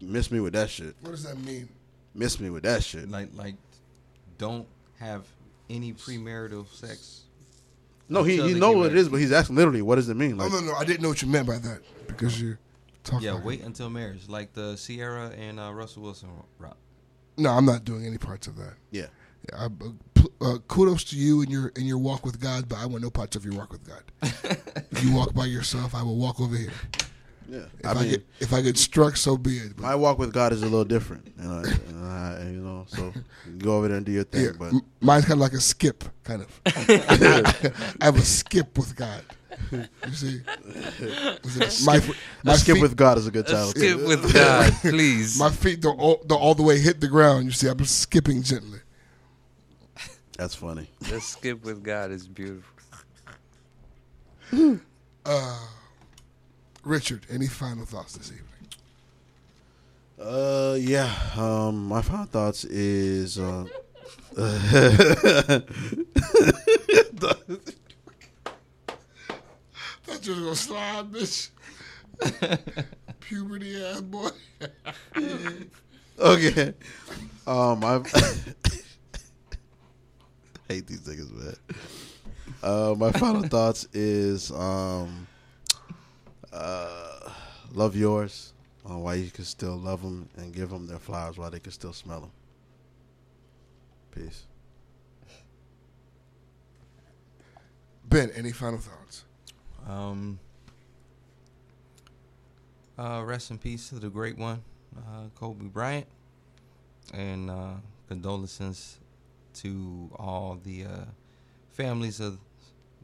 Miss me with that shit. What does that mean? Miss me with that shit. Like like, don't have any premarital sex. No, he, he they know what it is, but he's asking literally, what does it mean? Like, no, no, no. I didn't know what you meant by that because you talking. Yeah, like- wait until marriage, like the Ciara and uh, Russell Wilson route. No, I'm not doing any parts of that. yeah. Yeah, I, uh, pl- uh, kudos to you in your in your walk with God, but I want no parts of your walk with God. (laughs) if you walk by yourself, I will walk over here. Yeah. If I I, mean, get if I get struck, so be it. But my walk with God is a little different. You know, and I- you know so go over there and do your thing. yeah, but m- mine's kind of like a skip, kind of. (laughs) (laughs) I have a skip with God. You see, (laughs) my, my skip feet- with God is a good A title. skip with God, (laughs) please. My feet don't all, don't all the way hit the ground. You see, I'm skipping gently. That's funny. The skip with God is beautiful. Uh, Richard, any final thoughts this evening? Uh, yeah. Um, my final thoughts is uh, (laughs) You was gonna slide, bitch. (laughs) Puberty ass boy. okay. Um, I (laughs) hate these niggas, man. Uh, my final (laughs) thoughts is um, uh, love yours. Uh, why you can still love them and give them their flowers while they can still smell them. Peace. Ben, any final thoughts? Um, uh, rest in peace to the great one, uh, Kobe Bryant, and uh, condolences to all the uh, families of,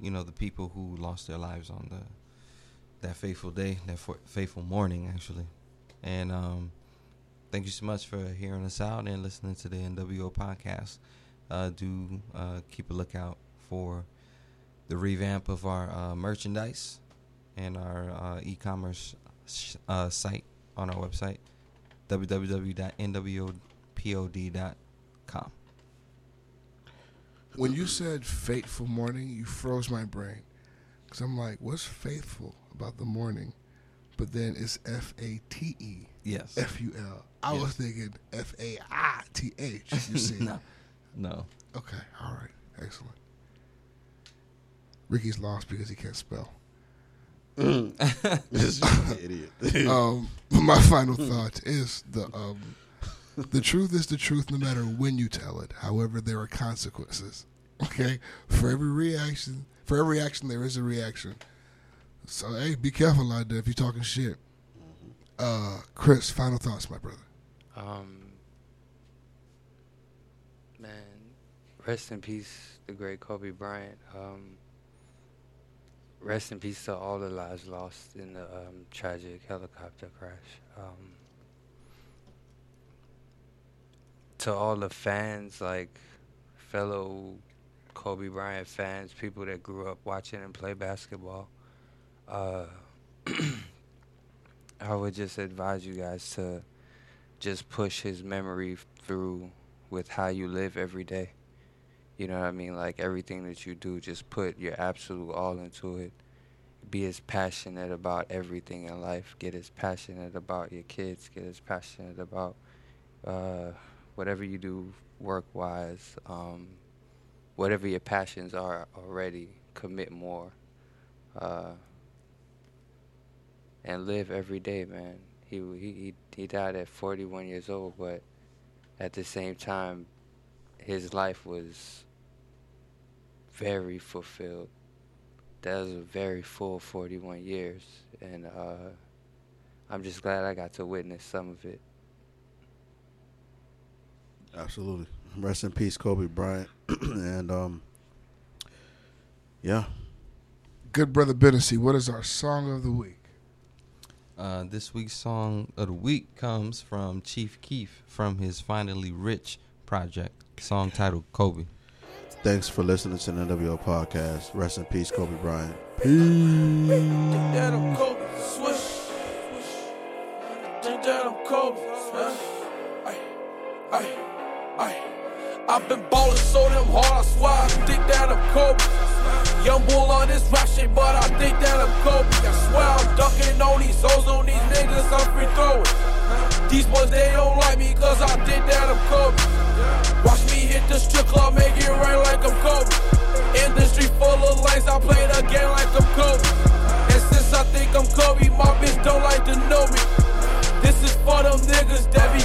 you know, the people who lost their lives on the that fateful day, that fa- fateful morning, actually. And um, thank you so much for hearing us out and listening to the NWO podcast. Uh, do uh, keep a lookout for the revamp of our uh, merchandise and our uh, e-commerce sh- uh, site on our website www.nwopod.com. When you said fateful morning, you froze my brain. Because I'm like, what's faithful about the morning? But then it's F A T E. Yes. F U L. I was thinking F A I T H. You (laughs) see? no, no. Okay, all right. Excellent. Ricky's lost because he can't spell. (laughs) This is an idiot. (laughs) um, my final thought is the um, the truth is the truth no matter when you tell it. However, there are consequences. Okay, for every reaction, for every action there is a reaction. So hey, be careful out there if you're talking shit. Uh, Chris, final thoughts, my brother. Um, man, rest in peace, the great Kobe Bryant. Um, rest in peace to all the lives lost in the um, tragic helicopter crash. Um, to all the fans, like fellow Kobe Bryant fans, people that grew up watching him play basketball, uh, (clears throat) I would just advise you guys to just push his memory through with how you live every day. You know what I mean? Like everything that you do, just put your absolute all into it. Be as passionate about everything in life. Get as passionate about your kids. Get as passionate about uh, whatever you do work wise. Um, whatever your passions are already, commit more. Uh, and live every day, man. He he he he died at 41 years old, but at the same time, his life was very fulfilled. That was a very full 41 years, and uh, I'm just glad I got to witness some of it. Absolutely. Rest in peace, Kobe Bryant. (clears throat) and um, yeah. Good brother Bennessy, what is our song of the week? Uh, this week's song of the week comes from Chief Keef from his Finally Rich project, song titled Kobe. Thanks for listening to the NWO podcast. Rest in peace, Kobe Bryant. Ay. I've been ballin' so damn hard, I swear I think that I'm Kobe. Young bull on this rap shit, but I think that I'm Kobe. I swear I'm ducking on these hoes, on these niggas, I'm free throwing. These boys, they don't like me, cause I think that I'm Kobe. Watch me hit the strip club, make it rain like I'm Kobe. Industry full of lanes, I play the game like I'm Kobe. And since I think I'm Kobe, my bitch don't like to know me. This is for them niggas that be